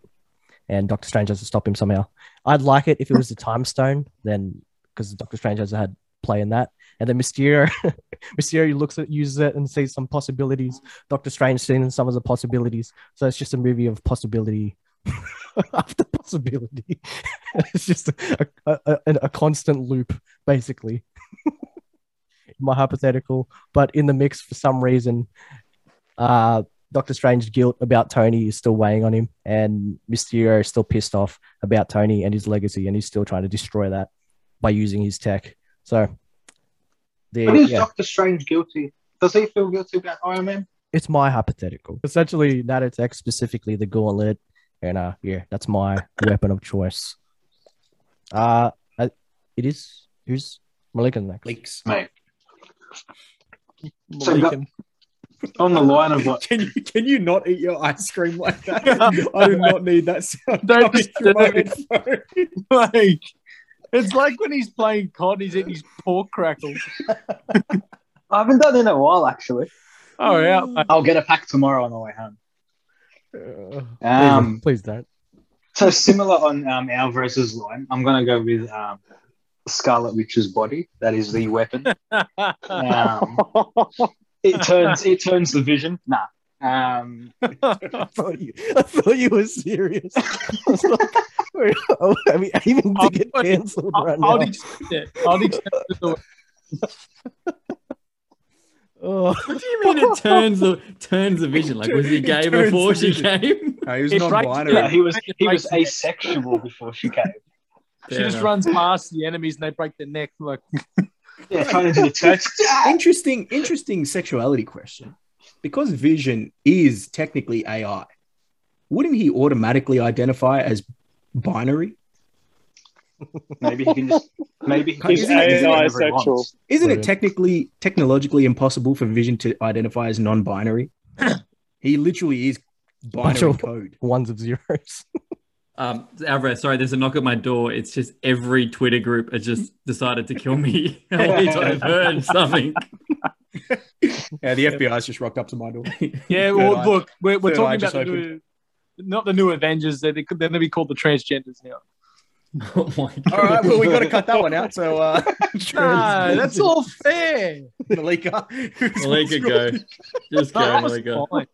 and Doctor Strange has to stop him somehow. I'd like it if it was the time stone, then because Doctor Strange has had play in that, and then Mysterio Mysterio looks at uses it and sees some possibilities. Doctor Strange sees some of the possibilities, so it's just a movie of possibility after possibility. it's just a, a, a, a constant loop, basically. My hypothetical, but in the mix for some reason, uh, Doctor Strange's guilt about Tony is still weighing on him, and Mysterio is still pissed off about Tony and his legacy, and he's still trying to destroy that by using his tech. So, the, But is yeah, Doctor Strange guilty? Does he feel guilty about Iron Man? it's my hypothetical. Essentially, nanotech, specifically the gauntlet, and uh, yeah, that's my weapon of choice. Uh, I, it is. Who's Malika next? Leaks. Mate. So go- Malikan. On the line of what? Can you can you not eat your ice cream like that? I do not need that sound. Don't coming through my disturb like, it's like when he's playing COD, he's eating his pork crackles. I haven't done it in a while, actually. Oh yeah, mate. I'll get a pack tomorrow on the way home. Uh, Um, please, please don't. so similar on um, Alvarez's line, I'm gonna go with um, Scarlet Witch's body. That is the weapon. Um, it turns it turns the vision. Nah. Um, I thought you, I thought you were serious. I was like, wait, oh, I mean, aiming to get I'll- cancelled right I'll now. accept it. I'll accept it. Oh, What do you mean it turns the turns the vision? Like was he gay before she came? No, he was It non-binary. yeah, he was he was asexual before she came. She Fair just runs past the enemies and they break their neck. Like, Yeah, trying to do the turn. interesting, interesting sexuality question. Because Vision is technically AI, wouldn't he automatically identify as binary? Maybe he can just maybe he can He's just an do AI sexual. Isn't it technically technologically impossible for Vision to identify as non-binary? he literally is binary Bunch of- code. ones of zeros. Um, Alvarez, sorry, there's a knock at my door. It's just every Twitter group has just decided to kill me. I've heard something. Yeah, the FBI's just rocked up to my door. yeah, Third well, eye- look, we're, we're third talking about just the new, not the new Avengers. They're, they're going to be called the transgenders now. Oh my god! All right, well, we got to cut that one out. So, uh, No, that's all fair. Malika. Malika, go. Just go, That was Malika. fine.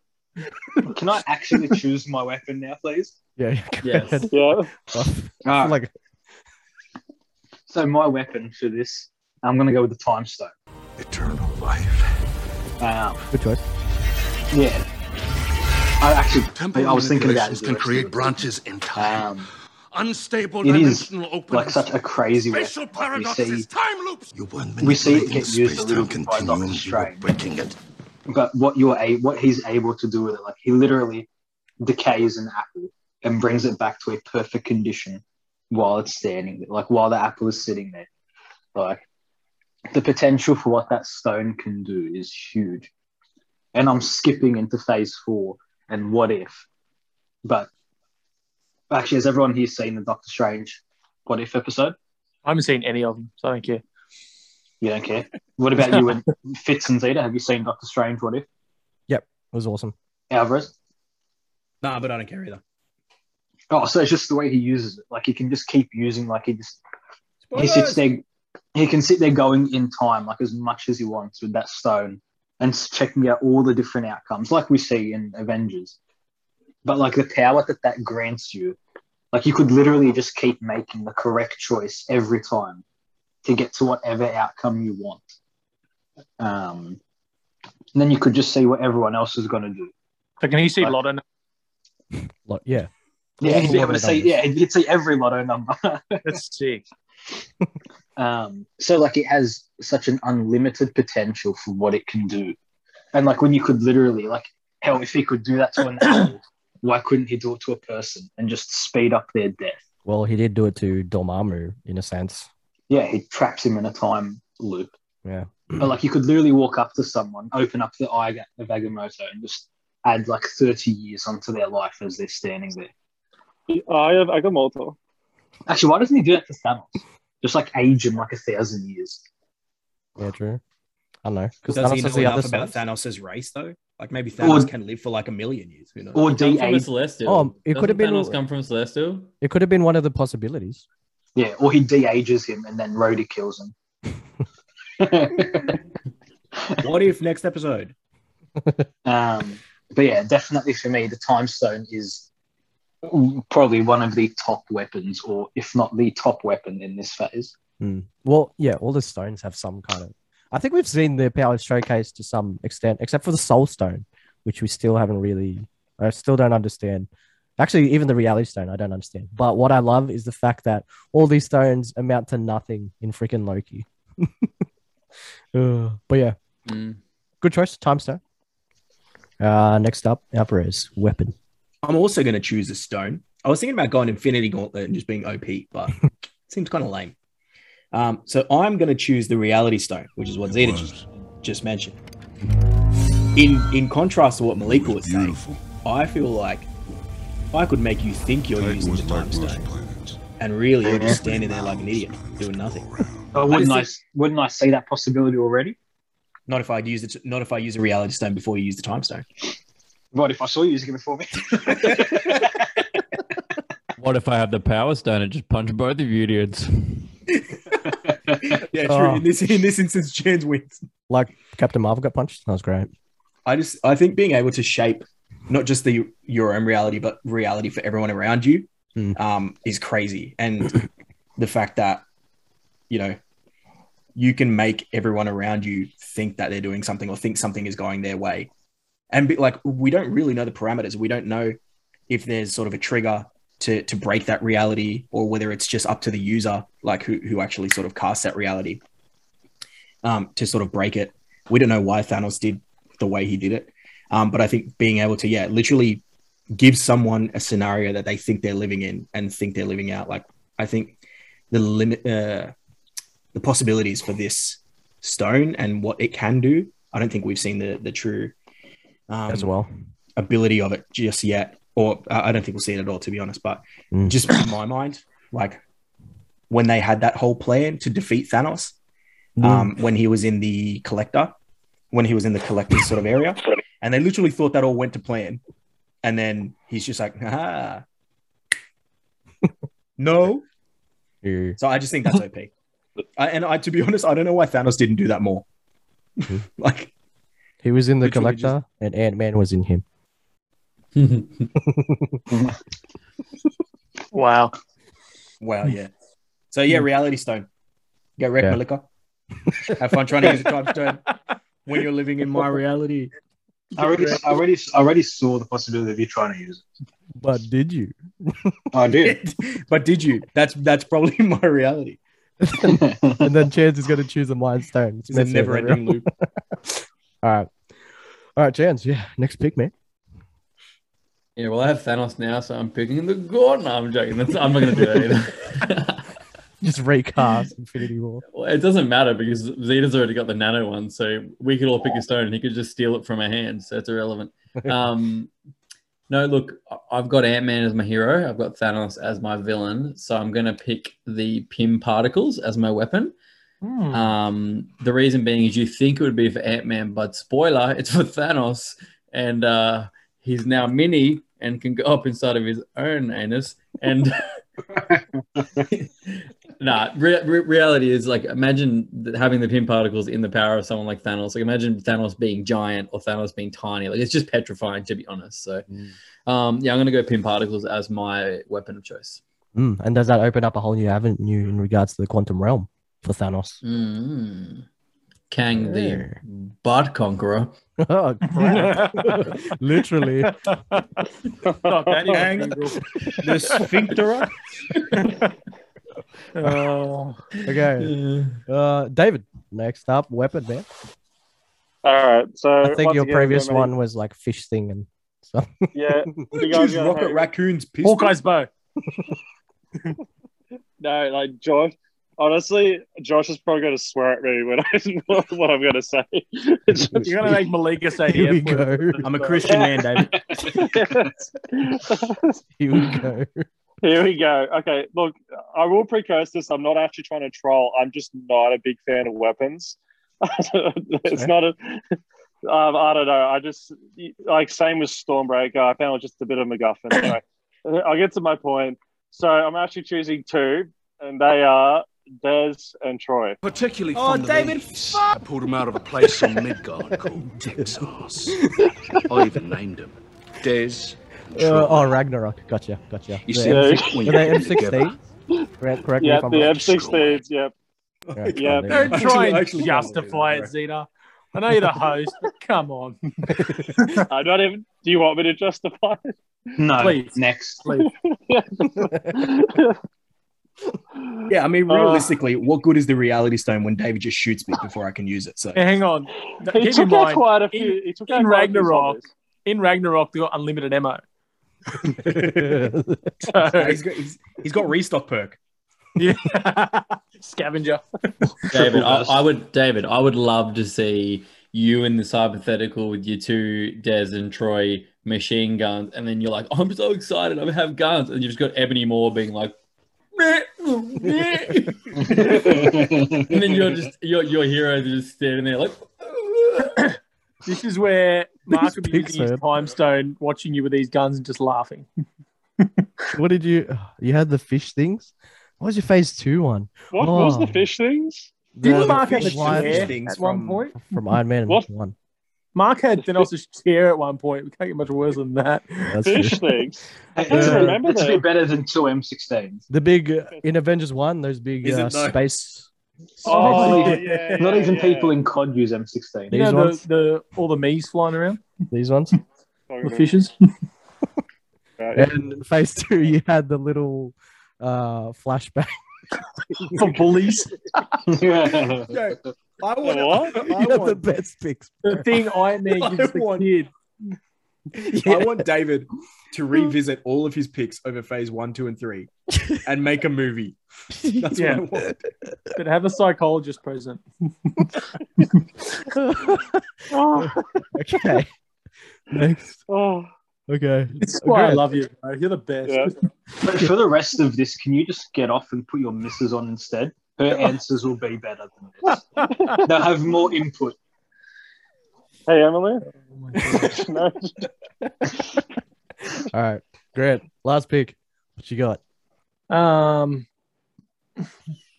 Can I actually choose my weapon now, please? Yeah, yeah. Yes. ahead. Yeah. I feel Alright. like So my weapon for this, I'm gonna go with the time stone. Eternal life. Um, good choice. yeah. I actually, Temporal I was thinking about manipulations it. can create branches in time. Um, Unstable it is dimensional openings. like such a crazy Spatial weapon. We paradoxes, see, time loops. You weren't we see it get used a little space-time bit by Doctor continuums, you were Strange. breaking it. But what you're a, what he's able to do with it, like he literally decays an apple and brings it back to a perfect condition while it's standing there, like while the apple is sitting there. Like the potential for what that stone can do is huge. And I'm skipping into phase four and what if. But actually, has everyone here seen the Doctor Strange what if episode? I haven't seen any of them, so I don't care. You don't care. What about you and Fitz and Zeta? Have you seen Doctor Strange what if? Yep, it was awesome. Alvarez? Nah, but I don't care either. Oh, so it's just the way he uses it. Like he can just keep using, like he just he sits there. He can sit there going in time, like as much as he wants with that stone, and checking out all the different outcomes, like we see in Avengers. But like the power that that grants you, like you could literally just keep making the correct choice every time to get to whatever outcome you want. Um, and then you could just see what everyone else is going to do. So can he see Right. Lotto? now? Like, yeah. Yeah, All he'd be able to see. Yeah, he'd see every lotto number. That's sick. Um, so like it has such an unlimited potential for what it can do. And like when you could literally like hell if he could do that to an apple, why couldn't he do it to a person and just speed up their death? Well, he did do it to Dormammu in a sense. Yeah, he traps him in a time loop. Yeah. But like you could literally walk up to someone, open up the eye of Agamotto and just add like 30 years onto their life as they're standing there. I have Agamotto. Actually, why doesn't he do that to Thanos? Just like age him like a thousand years. Yeah, true. I don't know. Because Does he Thanos know has the enough about. Thanos' race though? Like maybe Thanos Or- can live for like a million years. Who knows? Or Come de from a celestial. Oh, it could have been- Thanos come from celestial. It could have been one of the possibilities. Yeah, or he de-ages him and then Rhodey kills him. what if next episode? um, but yeah, definitely for me, the time stone is probably one of the top weapons, or if not the top weapon in this phase. Hmm. Well, yeah, all the stones have some kind of. I think we've seen their power showcased to some extent, except for the Soul Stone, which we still haven't really. I still don't understand. Actually, even the Reality Stone, I don't understand. But what I love is the fact that all these stones amount to nothing in freaking Loki. Uh, but yeah, Mm. good choice. Time Stone. Uh, next up, Alvarez weapon. I'm also going to choose a stone. I was thinking about going Infinity Gauntlet and just being OP, but Seems kind of lame. Um, so I'm going to choose the reality stone, which is what Zeta just, just mentioned. In in contrast to what Malika was saying, I feel like I could make you think you're using the time stone, and really you're just standing there like an idiot, doing nothing. But wouldn't I, just wouldn't I see that possibility already? Not if I use it. Not if I use a reality stone before you use the time stone. What if I saw you using it before me? What if I have the power stone and just punch both of you idiots? yeah, true. Oh. In this in this instance, Chance wins. Like Captain Marvel got punched. That was great. I just I think being able to shape not just the your own reality, but reality for everyone around you, Hmm. um, is crazy. And the fact that you know you can make everyone around you think that they're doing something or think something is going their way, and be, like we don't really know the parameters. We don't know if there's sort of a trigger to to break that reality, or whether it's just up to the user, like who who actually sort of casts that reality, um, to sort of break it. We don't know why Thanos did the way he did it. Um, but I think being able to, yeah, literally give someone a scenario that they think they're living in and think they're living out. Like, I think the limit, uh, the possibilities for this stone and what it can do, I don't think we've seen the the true um, as well. ability of it just yet, or uh, I don't think we'll see it at all, to be honest. But Mm. just in my mind, like when they had that whole plan to defeat Thanos, um, when he was in the collector, when he was in the collector sort of area, and they literally thought that all went to plan, and then he's just like, ah, no. Yeah. So I just think that's OP. I, and I, to be honest, I don't know why Thanos didn't do that more. like, He was in the Literally collector, and Ant Man was in him. Wow. wow, yeah. So yeah, reality stone. Get wrecked, Yeah. Malika. Have fun trying to use a time stone when you're living in my reality. I already, I already, I already saw the possibility of you trying to use it. But did you? I did. but did you? That's that's probably my reality. and then Chance is going to choose a Mind Stone. It's a never-ending loop. All right. All right, Chance. Yeah. Next pick, man. Yeah, well, I have Thanos now, so I'm picking the God. No, I'm joking. That's, I'm not going to do that either. Just recast Infinity War. well, it doesn't matter because Zeta's already got the nano one, so we could all pick a stone and he could just steal it from our hands. So it's irrelevant. Um, no, look, I- I've got Ant Man as my hero. I've got Thanos as my villain. So I'm going to pick the Pym particles as my weapon. Hmm. Um, the reason being is you think it would be for Ant Man, but spoiler, it's for Thanos, and uh, he's now mini and can go up inside of his own anus. And nah, re- re- reality is like imagine th- having the Pym particles in the power of someone like Thanos. Like imagine Thanos being giant or Thanos being tiny. Like it's just petrifying to be honest. So, um, yeah, I'm gonna go Pym particles as my weapon of choice. Mm, and does that open up a whole new avenue in regards to the quantum realm for Thanos? Mm. Kang Yeah. the butt conqueror. oh, crap. Literally. Not that you Hang- can Google. The sphincter. Oh. Okay. Uh, David, next up, weapon, man. All right. So I think your again, previous gonna one was like fish thing and stuff. Yeah. You guys Choose rocket hate- raccoons. Pistol. Hawkeye's bow. No, like Josh. Honestly, Josh is probably going to swear at me when I what I'm going to say. You're gonna make Malika say Here we the F word. go. I'm a Christian man, David. Here we go. Here we go. Okay, look, I will precursor this. I'm not actually trying to troll. I'm just not a big fan of weapons. it's not a. Um, I don't know. I just like same with Stormbreaker. I found it just a bit of MacGuffin. Anyway, I'll get to my point. So I'm actually choosing two, and they are Des and Troy. Particularly Oh, fond David, these. I pulled him out of a place in Midgard called Texas. I even named him Des. And Uh, oh, Ragnarok. Gotcha. Gotcha. You The see, M- Yeah. when Are they you put them together, M16? Correct, correct me Yeah, if I'm the wrong. M16s. Yep. Yeah, Yeah. there you Don't try and Actually- actually justify it, Zeta. I know you're the host, but come on. I'm not even. Do you want me to justify it? No, Please. next. Please. Yeah, I mean, Uh, realistically, what good is the reality stone when David just shoots me before I can use it? So hang on. he Keep in took out mind, quite a few. he took in quite a few Ragnarok, zombies. in Ragnarok, they got unlimited ammo. He's got, he's, he's got restock perk. Yeah. Scavenger. David, I. I would David, I would love to see you in this hypothetical with your two Des and Troy machine guns, and then you're like, I'm so excited, I have guns, and you've just got Ebony Maw being like, "Meh, meh." and then you're just your your heroes are just standing there like. This is where Mark These would be using his man. time stone, watching you with these guns and just laughing. What did you? You had the fish things. What was your phase two one? What was the Oh. fish things? Didn't The Mark have fish chair things at one from- point? from Iron Man What? one. Mark had Thanos' chair at one point. We can't get much worse than that. That's Fish true. things. I It's, don't Uh, remember it's a that. bit better than two M16s. The big uh, in Avengers one, those big uh, though? space. Oh, space- yeah, Not even yeah. people in COD use M16. You These know the, ones? the all the me's flying around, These ones. the fishes. Right. And phase two, you had the little uh flashback. For bullies. Yeah. Yo, I What? want, you I had the want, best picks. The thing Iron Man I gives the want- kid. I want David to revisit all of his picks over phase one, two, and three and make a movie. That's Yeah. what I want. But have a psychologist present. okay. Next. Oh, Okay. This is why I love you. Bro. You're the best. Yeah. But for the rest of this, can you just get off and put your missus on instead? Her answers will be better than this. They'll have more input. Hey, Emily. Oh no, All right. Grant, last pick. What you got? Um,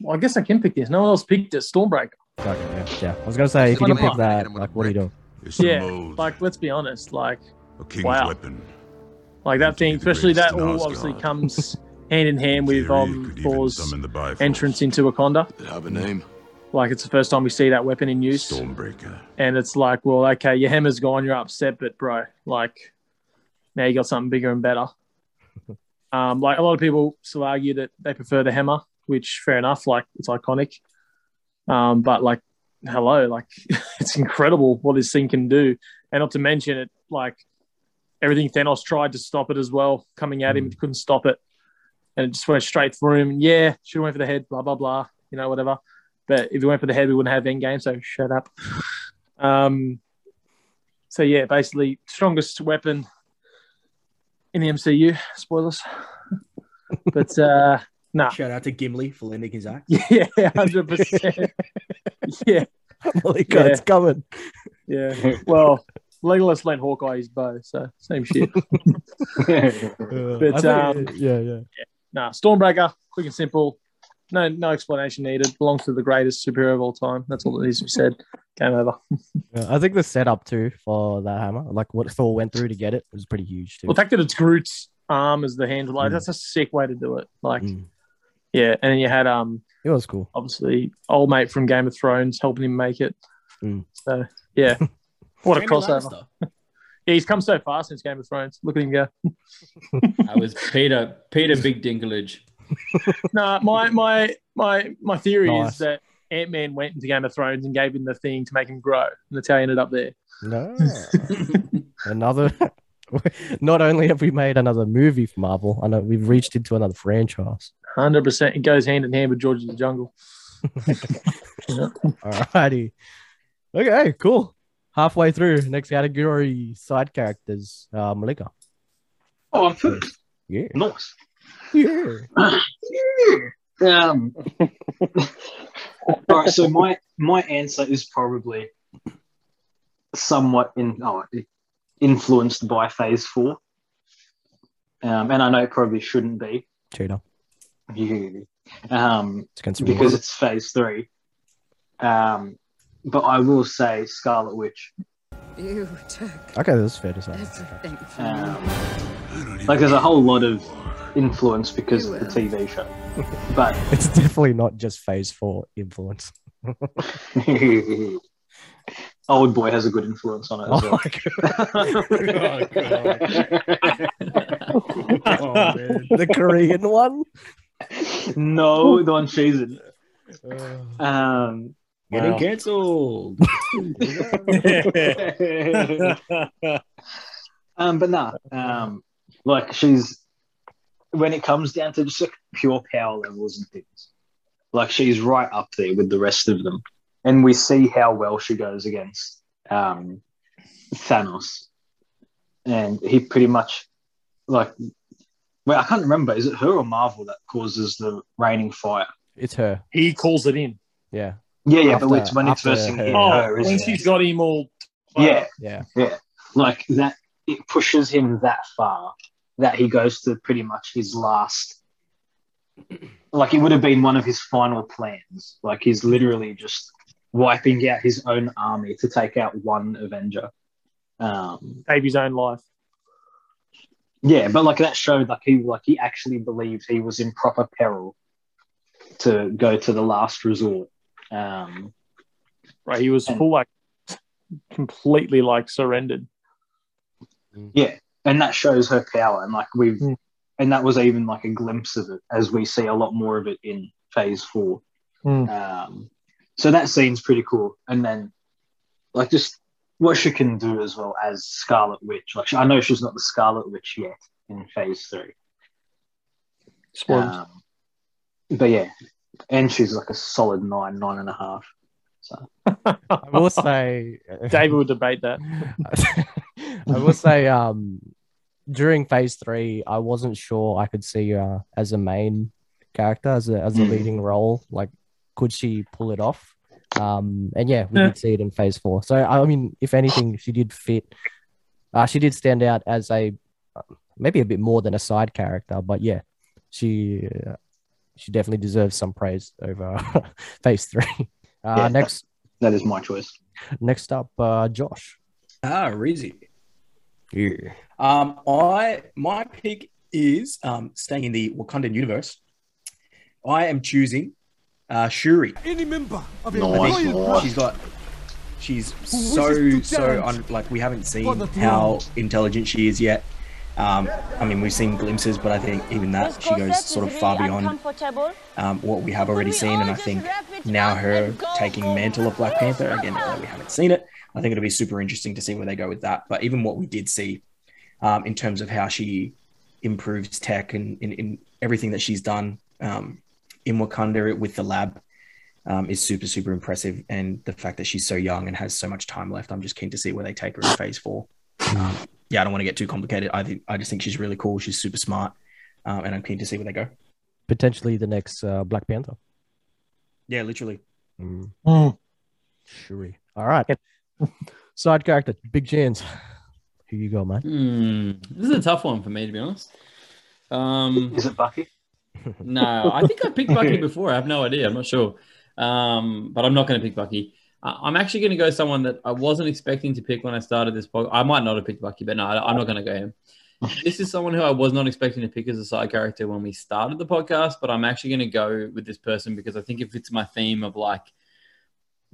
well, I guess I can pick this. No one else picked it. Stormbreaker. Okay, yeah, yeah. I was gonna say if you can pick that, Hit him like a what are you doing? It's the Yeah, mold, like let's be honest. Like, a king's wow. weapon. like that thing, especially that all obviously comes hand in hand with um Thor's summon the Bifrost. entrance into Wakanda. Did it have a name? Like it's the first time we see that weapon in use, Stormbreaker. and it's like, well, okay, your hammer's gone, you're upset, but bro, like now you got something bigger and better. um, like a lot of people still argue that they prefer the hammer, which fair enough, like it's iconic. Um, but like, hello, like it's incredible what this thing can do, and not to mention it, like everything Thanos tried to stop it as well, coming at him, he couldn't stop it, and it just went straight through him. Yeah, should have went for the head, blah blah blah, you know, whatever. But if we went for the head, we wouldn't have Endgame, so shut up. Um, so yeah, basically strongest weapon in the MCU. Spoilers, but uh, nah, Shout out to Gimli for lending his axe. yeah, hundred percent. Yeah, Malika, Yeah. it's coming. yeah. Well, Legolas lent Hawkeye his bow, so same shit. Uh, I think- um, yeah, yeah. Nah, Stormbreaker, quick and simple. No, no explanation needed. Belongs to the greatest superhero of all time. That's all that needs to be said. Game over. Yeah, I think the setup too for that hammer, like what Thor went through to get it, was pretty huge too. Well, the fact that it's Groot's arm as the handle, like Mm. that's a sick way to do it. Like, Mm. yeah, and then you had um It was cool. obviously old mate from Game of Thrones helping him make it. Mm. So yeah, what a Jaime crossover! Lannister. Yeah, he's come so far since Game of Thrones. Look at him go. That was Peter Peter Big Dinklage. no, my my my my theory Nice. is that Ant Man went into Game of Thrones and gave him the thing to make him grow, and that's how he ended up there. No. another. Not only have we made another movie for Marvel, I know we've reached into another franchise. Hundred percent, it goes hand in hand with George of the Jungle. Alrighty. Okay, cool. Halfway through, next category, side characters. Uh, Malika. Oh, I'm first. Yeah. Nice. Yeah. Um, all right, so my my answer is probably somewhat in oh, influenced by Phase Four, um, and I know it probably shouldn't be, Cheetah. um, It's because it's Phase Three. Um, but I will say Scarlet Witch. You took Okay, that's fair to say. everything from Um, me. I like, there's a whole lot of war. Influence because of the TV show, but It's definitely not just phase four influence. Old Boy has a good influence on it as Oh well. my god. Oh, man. the Korean one? no, the one she's in. Uh, Um, Getting Wow. cancelled. um, but nah, um, like she's when it comes down to just like pure power levels and things, like she's right up there with the rest of them. And we see how well she goes against um, Thanos. And he pretty much, like, well, I can't remember. Is it her or Marvel that causes the raining fire? It's her. He calls it in. Yeah. Yeah, yeah, After- but it's when it's after versing her- hit Oh, her, isn't when it? she's got him all. Yeah, Yeah. yeah. Like that, it pushes him that far that he goes to pretty much his last. Like it would have been one of his final plans. Like he's literally just wiping out his own army to take out one Avenger. Um, save his own life. yeah, but like that showed like he like he actually believed he was in proper peril to go to the last resort. Um, Right, he was And- full like completely like surrendered. Yeah, and that shows her power, and like we've, Mm. and that was even like a glimpse of it as we see a lot more of it in Phase Four. Mm. Um, so that scene's pretty cool, and then like just what she can do as well as Scarlet Witch. Like I know she's not the Scarlet Witch yet in Phase Three, Spoilers. um, but yeah, and she's like a solid nine, nine and a half. So I will say David will debate that. I will say um during phase three I wasn't sure I could see her as a main character as a as a Mm. leading role. Like could she pull it off? Um and yeah, we Yeah. did see it in phase four. So I mean if anything she did fit uh she did stand out as a uh, maybe a bit more than a side character, but yeah, she uh, she definitely deserves some praise over phase three. Uh, Yeah. next that is my choice. next up uh Josh. Ah, Rizzy. Yeah. Um, I my pick is um staying in the Wakandan universe. I am choosing uh Shuri. Any member of Nice, I think nice. she's got she's so so un, like we haven't seen how intelligent she is yet. Um, I mean we've seen glimpses, but I think even that she goes sort of far beyond um, what we have already seen, and I think now her taking mantle of Black Panther again, we haven't seen it, I think it'll be super interesting to see where they go with that. But even what we did see um, in terms of how she improves tech and in, in everything that she's done um, in Wakanda with the lab um, is super super impressive. And the fact that she's so young and has so much time left, I'm just keen to see where they take her in Phase Four. Um, yeah, I don't want to get too complicated. I think I just think she's really cool. She's super smart, um, and I'm keen to see where they go. Potentially the next uh, Black Panther. Yeah, literally. Mm. Mm. Shuri. All right. Side character, Big Chance. Here you go, man. Hmm, this is a tough one for me, to be honest. Um, Is it Bucky? no, I think I picked Bucky before. I have no idea. I'm not sure. Um, but I'm not going to pick Bucky. I- I'm actually going to go someone that I wasn't expecting to pick when I started this podcast. I might not have picked Bucky, but no, I- I'm not going to go him. This is someone who I was not expecting to pick as a side character when we started the podcast, but I'm actually going to go with this person because I think it fits my theme of like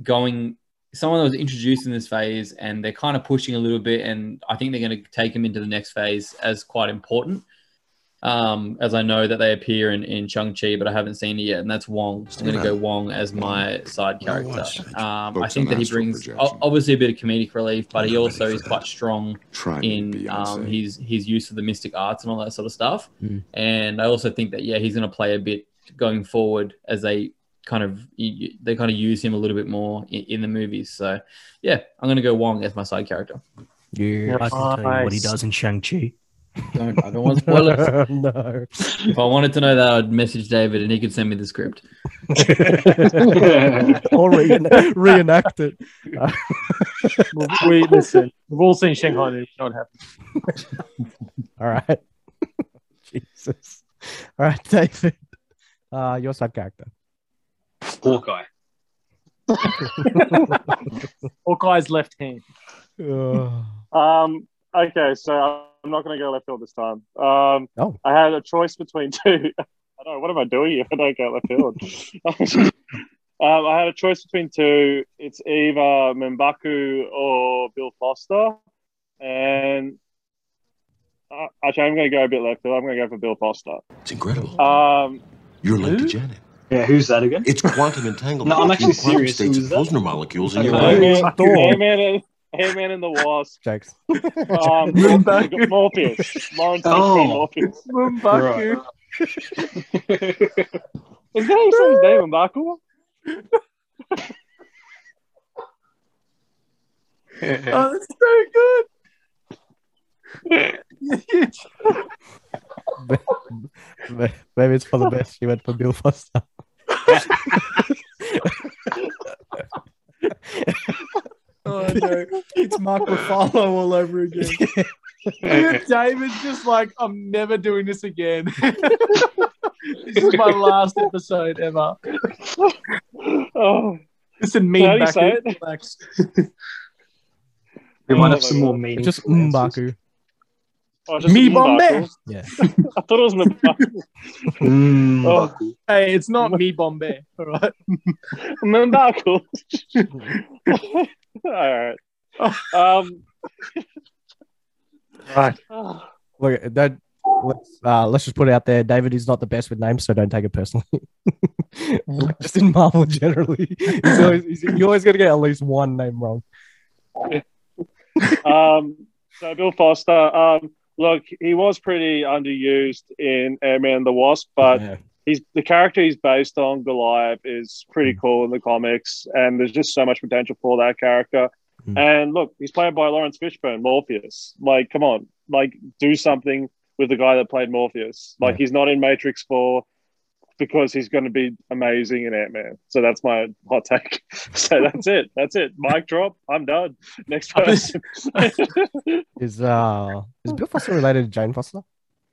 going someone that was introduced in this phase and they're kind of pushing a little bit and I think they're going to take him into the next phase as quite important. Um, as I know that they appear in, in Shang-Chi, but I haven't seen it yet, and that's Wong. I'm going to go Wong as my side character. Um, I think that he brings projection. obviously a bit of comedic relief, but he also for is that. quite strong Try in um, his his use of the mystic arts and all that sort of stuff. Mm. And I also think that yeah, he's going to play a bit going forward as they kind of they kind of use him a little bit more in, in the movies. So yeah, I'm going to go Wong as my side character. Yeah. I can tell you what he does in Shang-Chi. Don't I don't want spoilers. no. if I wanted to know that, I'd message David and he could send me the script. or reen- reenact it. Uh, we listen. We've all seen Shanghai. Noon. Not happen. all right. Jesus. All right, David. Uh, your side character. Hawkeye. Hawkeye's left hand. Um, okay, so I'm not going to go left field this time. Um, Oh. I had a choice between two. I don't know, what am I doing if I don't go left field? um, I had a choice between two. It's either M'Baku or Bill Foster. And uh, actually, I'm going to go a bit left field. I'm going to go for Bill Foster. It's incredible. Um, You're linked who? to Janet. Yeah, who's that again? It's quantum entanglement. No, I'm actually Quantum serious. states of that? those molecules in your Hey, brain. man. Thor. hey, man, Ant Man and the Wasp. Jokes. Um, Morpheus. Morpheus. Lawrence Oh. Morpheus. Mumbaku. Is that his name, Mbaku? Oh, that's so good. Maybe it's for the best. She went for Bill Foster. Oh no, it's Mark Ruffalo all over again. David's just like, I'm never doing this again. this is my last episode ever. Oh, Listen, me How and do you say Baku. it? Relax. We might Oh have some oh more God. meaningful Just. Mbaku. Oh, Me Bombay. Yeah. I thought it was Mbaku. Mm, Oh. Hey, it's not me Bombay. All right. Mbaku. All right. Um, Right. oh, Look, that let's uh, let's just put it out there. David is not the best with names, so don't take it personally. Just in Marvel generally, he's always, he's, you're always gonna get at least one name wrong. um, so Bill Foster, um, look, he was pretty underused in Ant-Man and the Wasp, but Yeah. he's the character he's based on, Goliath, is pretty Mm. cool in the comics, and there's just so much potential for that character. Mm. And look, he's played by Laurence Fishburne, Morpheus. Like, come on, like, do something with the guy that played Morpheus. Like, Yeah. he's not in Matrix Four because he's going to be amazing in Ant Man. So that's my hot take. so that's it. That's it. Mic drop. I'm done. Next person. Is uh is Bill Foster related to Jane Foster?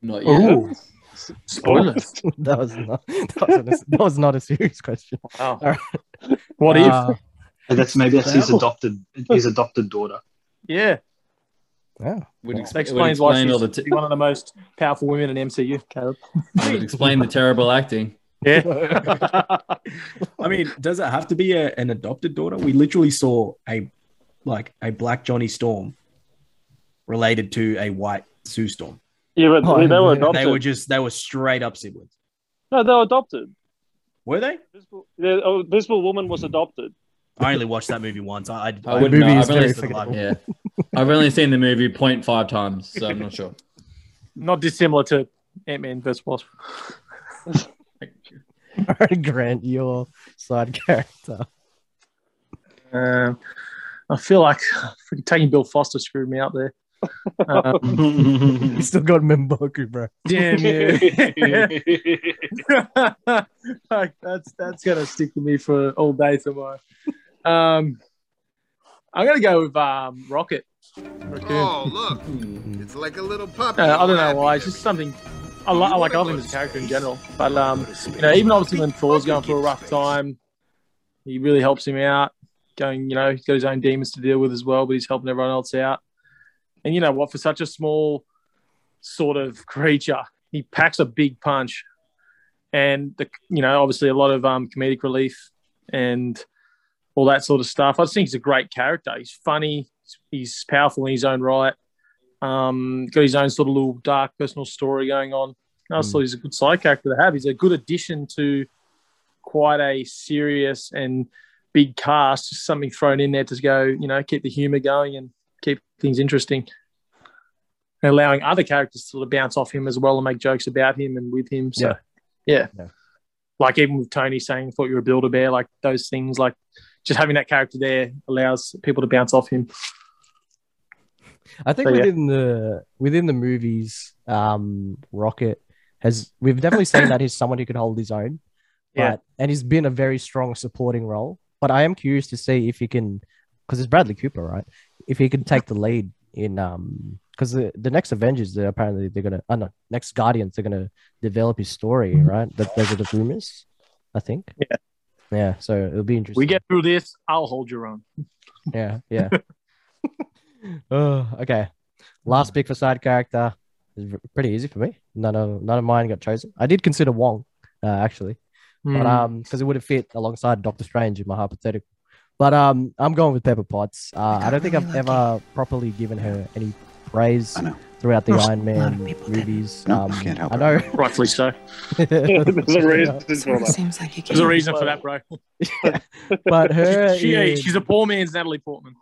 Not yet. Ooh. Spoilers. that was not that was, a, that was not a serious question. Wow. All What Uh, And that's maybe that's his adopted his adopted daughter. Yeah. Yeah. Would, That ex- would explains why explain all the t- one of the most powerful women in MCU, Caleb. would explain the terrible acting. Yeah. I mean, does it have to be a, an adopted daughter? We literally saw a like a black Johnny Storm related to a white Sue Storm. yeah, but Oh, they, they were adopted. They were just they were straight up siblings. no, they were adopted. Were they? Invisible, the oh, Invisible Woman was adopted. I only watched that movie once. I, I, I I wouldn't movie know. is I've only, very forgettable. yeah, I've only seen the movie 0.5 times, so I'm not sure. Not dissimilar to Ant Man vs. Wasp. All right, Grant, your side character. Um, I feel like freaking taking Bill Foster screwed me up there. Um, You still got Mbaku, bro. damn you. like, that's that's gonna stick with me for all day tomorrow. Um, I'm gonna go with um, Rocket. Raccoon. Oh, look. It's like a little puppy. Uh, I don't know why. It's just something. I, li- I like. I love him as a character in general. But um, you know, even obviously when Thor's going through a rough time, he really helps him out. Going, you know, he's got his own demons to deal with as well, but he's helping everyone else out. And you know what? For such a small sort of creature, he packs a big punch. And the, you know, obviously a lot of um, comedic relief and all that sort of stuff. I just think he's a great character. He's funny. He's powerful in his own right. Um, got his own sort of little dark personal story going on. I just Mm. thought he's a good side character to have. He's a good addition to quite a serious and big cast. Just something thrown in there to go, you know, keep the humor going and keep things interesting. And allowing other characters to sort of bounce off him as well and make jokes about him and with him. So, yeah. Yeah. Like even with Tony saying, thought you were a Build-A-Bear, like those things, like just having that character there allows people to bounce off him. I think So, yeah. within the within the movies, um, Rocket has we've definitely seen that he's someone who can hold his own. Yeah. And he's been a very strong supporting role. But I am curious to see if he can, because it's Bradley Cooper, right? If he can take the lead in um, because the, the next Avengers, they're apparently they're gonna, oh no, next Guardians, they're gonna develop his story, right? That those are the rumors, I think. Yeah. Yeah. So it'll be interesting. We get through this, I'll hold your own. Yeah, yeah. oh, okay. Last pick for side character is pretty easy for me. None of none of mine got chosen. I did consider Wong, uh, actually, but Hmm. um, because it would have fit alongside Doctor Strange in my hypothetical. But um, I'm going with Pepper Potts. Uh, I don't think I've ever properly given her any praise I know. Throughout the Most- Iron a lot of Man movies. No, um, can't help I it. know. Rightfully so. There's a reason for Sort of that. seems like you There's a reason for that, bro. but her She, is- she's a poor man's Natalie Portman.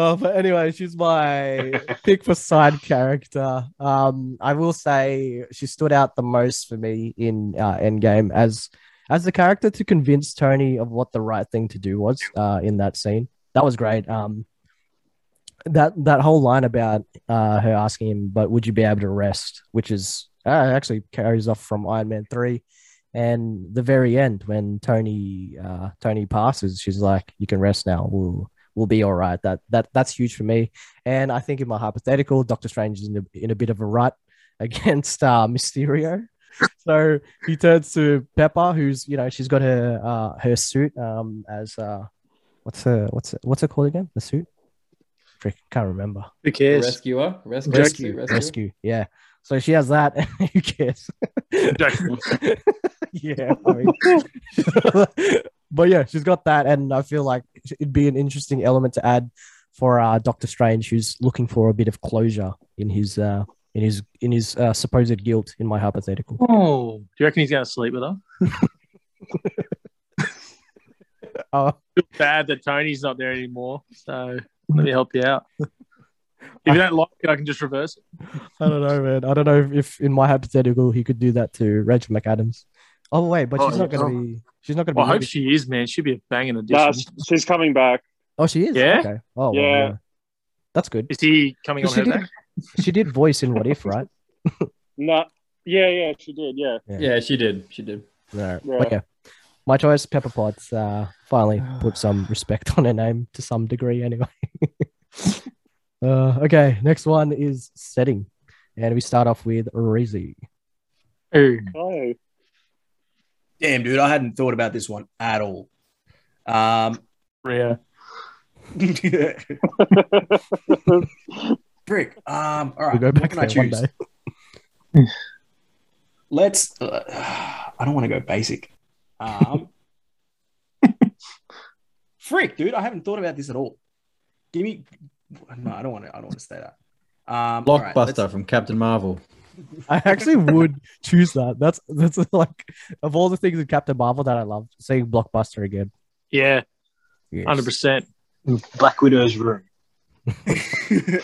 Oh, but anyway, she's my pick for side character. Um, I will say she stood out the most for me in uh, Endgame as as the character to convince Tony of what the right thing to do was uh, in that scene. That was great. Um, that that whole line about uh, her asking him, "But would you be able to rest?" Which is uh, actually carries off from Iron Man three, and the very end when Tony uh, Tony passes, she's like, "You can rest now. We'll we'll be all right." That that that's huge for me. And I think in my hypothetical, Doctor Strange is in a, in a bit of a rut against uh, Mysterio. So he turns to Pepper, who's you know she's got her uh, her suit um, as uh, what's her what's it, what's it called again? The suit. Frick, can't remember. Who cares? Rescuer, rescue, Rescue, rescue. rescue. Yeah. So she has that. Who cares? yeah. I mean, but yeah, she's got that, and I feel like it'd be an interesting element to add for uh, Doctor Strange, who's looking for a bit of closure in his uh, in his in his uh, supposed guilt. In my hypothetical. Oh, do you reckon he's going to sleep with her? Oh, Feel bad that Tony's not there anymore. So let me help you out. If you don't like it, I can just reverse it. I don't know, man. I don't know if, if in my hypothetical he could do that to Rachel McAdams. Oh wait, but she's Oh, not gonna no. be. She's not gonna Well, be. I hope she is, man. She'd be a banging addition. Nah, she's coming back. Oh, she is. Yeah? Okay. Oh, well, Yeah. That's good. Is he coming on She her did, back? she did voice in What If, right? No, yeah, yeah, she did. Yeah, Yeah, she did. She did. No. Yeah. But yeah, my choice, Pepper Potts, uh, finally put some respect on her name to some degree, anyway. uh, okay, next one is setting, and we start off with Reezy. Ooh. oh, Damn, dude, I hadn't thought about this one at all. Um, Rhea. Brick. Um, all We'll go what back can I there one choose? day. Let's. Uh, I don't want to go basic. Um, frick, dude, I haven't thought about this at all. Give me. No, I don't want to. I don't want to say that. Um, Blockbuster let's- from Captain Marvel. I actually would choose that. That's that's like of all the things in Captain Marvel that I love, saying Blockbuster again. Yeah, Yes. hundred percent. Black Widow's room.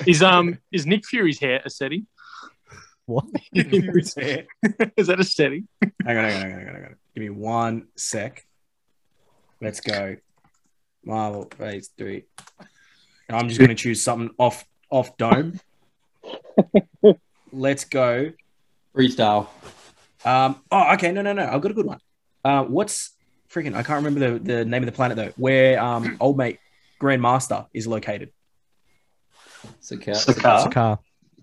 Is um is Nick Fury's hair a setting? What? Hang on, is that a setting? hang on, hang on, hang on, hang on. hang on. Give me one sec. Let's go. Marvel Phase Three. I'm just going to choose something off off dome. Let's go. Freestyle. Um, oh, okay. No, no, no. I've got a good one. Uh, what's freaking? I can't remember the, the name of the planet though. Where um, old mate Grandmaster is located. Sakar. Sakaar. Sakaar.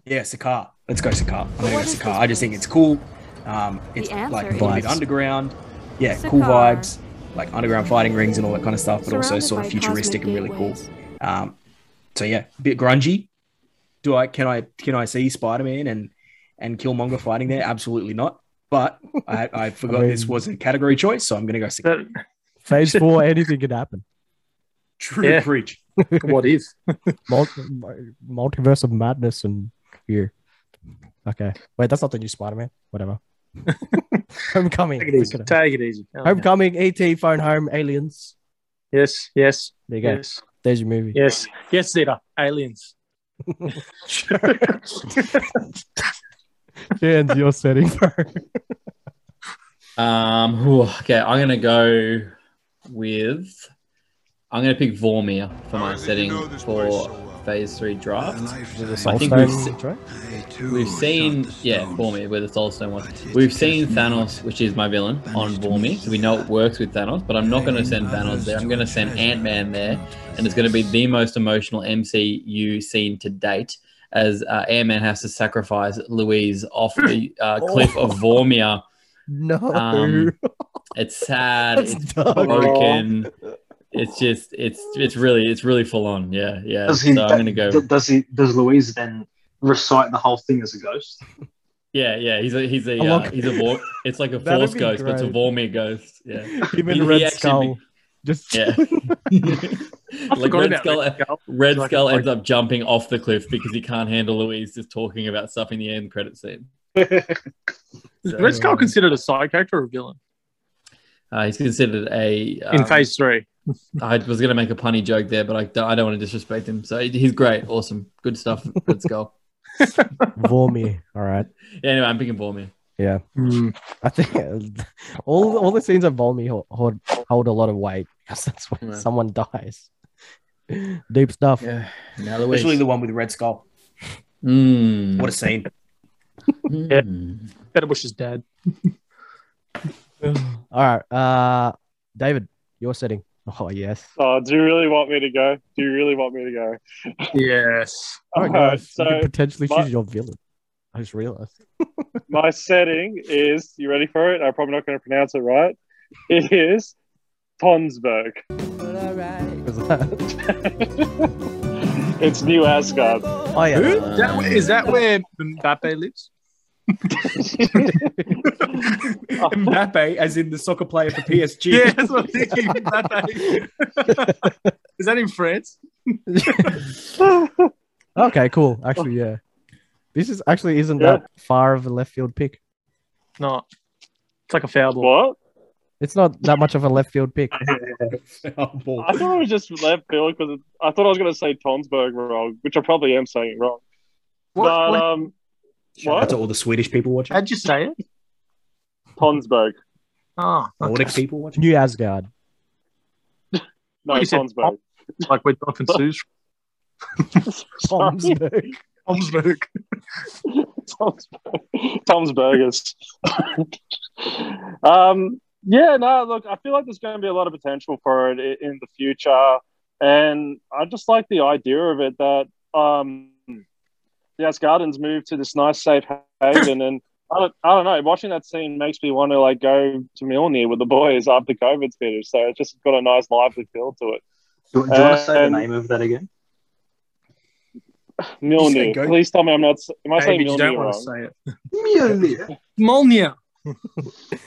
Yeah, Sakaar. Let's go Sakaar. I'm gonna go Sakaar. I just think it's cool. Um, it's like a little bit underground. Yeah, cool vibes. Like underground fighting rings and all that kind of stuff, but also sort of futuristic and really cool. Um, so yeah, a bit grungy. Do I can I can I see Spider Man and and Killmonger fighting there? Absolutely not. But I, I forgot I this was a category choice, so I'm gonna go Sakaar. Phase four, anything can happen. True Yeah. preach. what if? Mul- multiverse of madness and here. Okay, wait, that's not the new Spider-Man. Whatever. Homecoming. Take it easy. At. Take it easy. Oh, Homecoming. ET. Phone home. Aliens. Yes, yes, There you go. yes, There's your movie. yes, yes, Zeta. Aliens. Jan's your setting, bro. Um, okay, I'm gonna go with. I'm gonna pick Vormir for my setting for Phase Three draft. The I think we've se- We've seen, yeah, Vormir, where the Soul Stone was. We've seen Thanos, which is my villain, on Vormir, so we know it works with Thanos. But I'm not going to send Thanos there. I'm going to send Ant Man there, and it's going to be the most emotional MCU scene to date, as uh, Ant Man has to sacrifice Louise off the uh, cliff of Vormir. No. Um, It's sad. That's it's dark. broken. It's just, it's, it's really, it's really full on. Yeah, yeah. Does he? so I'm going to go. Does he? Does Louise then recite the whole thing as a ghost? Yeah, yeah, he's a he's a uh, he's a Vor- it's like a That'd Force be ghost, but it's a great. Vormir ghost. Yeah, Him He- and Red he Skull. be- Just yeah. Like Red Skull, Red Skull. Red Like- Skull like- ends up jumping off the cliff because he can't handle Louise just talking about stuff in the end credit scene. Is Red Skull considered a side character or a villain? Uh, he's considered a in um, phase three. I was going to make a punny joke there, but I don't, I don't want to disrespect him. So he's great, awesome, good stuff. Good skull. Vormir. All right. Yeah, anyway, I'm picking Vormir. Yeah. I think all all the scenes of Volmy hold, hold, hold a lot of weight because that's when Yeah. someone dies. Deep stuff. Yeah. Now Louise. Especially the one with Red Skull. Mm. What a scene. Yeah. Mm. Better Bush's dad. All right. Uh, David, your setting. Oh yes. Oh, do you really want me to go? Do you really want me to go? Yes. Oh my Alright, gosh. so you could potentially my- choose your villain. I just realized. my setting is you ready for it? I'm probably not going to pronounce it right. It is Tonsberg. Was It's New Asgard. Oh yeah. Who? Is that, where- is that where Mbappe lives? Mbappe, as in the soccer player for PSG. Yeah, that's what I'm thinking. Mbappe. is that in France? Okay, cool. Actually, yeah. This is actually isn't Yeah. that far of a left field pick. No. It's like a foul ball. What? It's not that much of a left field pick. I thought it was just left field because I thought I was going to say Tonsberg wrong, which I probably am saying wrong. What- but what- um, Shout out what? to all the Swedish people watching. How'd you say it? Tonsberg. Oh, Nordic okay. people watching. New Asgard. No, Well, you said Tonsberg. like where Jonathan Sue's Sorry. Tomsburg. Tomsburg. Tom's, Tom's Burgers. um, yeah, no, look, I feel like there's going to be a lot of potential for it in the future, and I just like the idea of it that um, the Gardens moved to this nice safe haven, and I don't, I don't know, watching that scene makes me want to like go to Mjolnir with the boys after COVID's finished. So it's just got a nice lively feel to it. Do, do you want to say the name of that again? Mjolnir. go- Please tell me I'm not. Am I saying Maybe you don't Mjolnir want wrong? to say it. Mjolnir. Molnia. Yeah,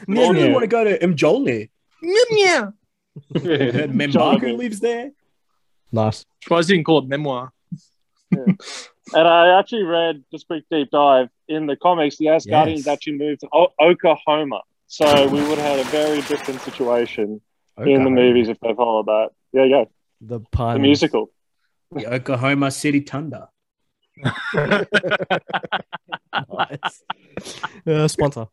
Mjolnir. want to go to Mjolnir. Molnia. Membaku Mjolnir. lives there. Nice. Surprised you didn't call it memoir. And I actually read just a quick deep dive in the comics. The Asgardians Yes. actually moved to o- Oklahoma, so we would have had a very different situation in the movies if they followed that. Yeah, yeah, The the musical. The Oklahoma City Thunder. Nice. Uh, sponsor.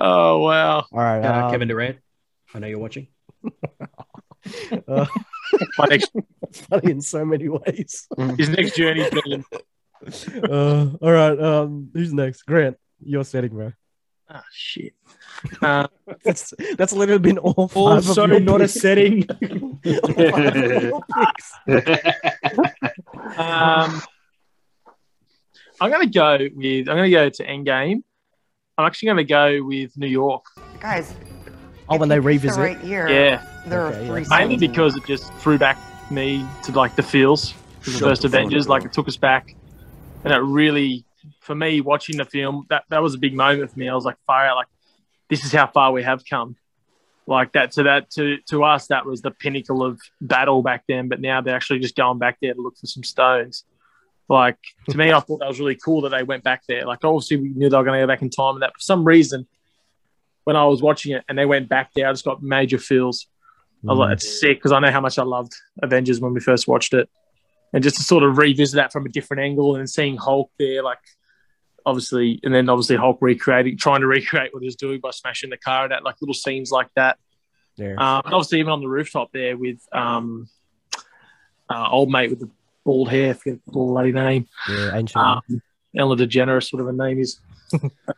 Oh wow. All right. Shout out um, Kevin Durant. I know you're watching. My next, funny in so many ways. his next journey's been Uh, all right. Um, who's next? Grant, your setting, bro. Oh shit. Uh, That's that's literally been all five Also of your not a setting. All five of your picks. um, I'm gonna go with. I'm gonna go to Endgame. I'm actually gonna go with New York. Guys. Oh, when they revisit. The right year. Yeah, There Okay, are three yeah. mainly scenes because it just threw back me to like the feels for the first the Avengers. Like it took us back, and it really, for me, watching the film, that that was a big moment for me. I was like, fire out, like this is how far we have come. Like that to that to to us, that was the pinnacle of battle back then. But now they're actually just going back there to look for some stones. Like to me, I thought that was really cool that they went back there. Like obviously we knew they were going to go back in time, and that for some reason, when I was watching it and they went back there, I just got major feels. I was like, it's sick because I know how much I loved Avengers when we first watched it. And just to sort of revisit that from a different angle and seeing Hulk there, like obviously, and then obviously Hulk recreating, trying to recreate what he was doing by smashing the car and that, like little scenes like that. Yeah. Um, and obviously, even on the rooftop there with um, uh, old mate with the bald hair, I forget the bloody name, yeah, ancient. um, Ellen DeGeneres, whatever her name is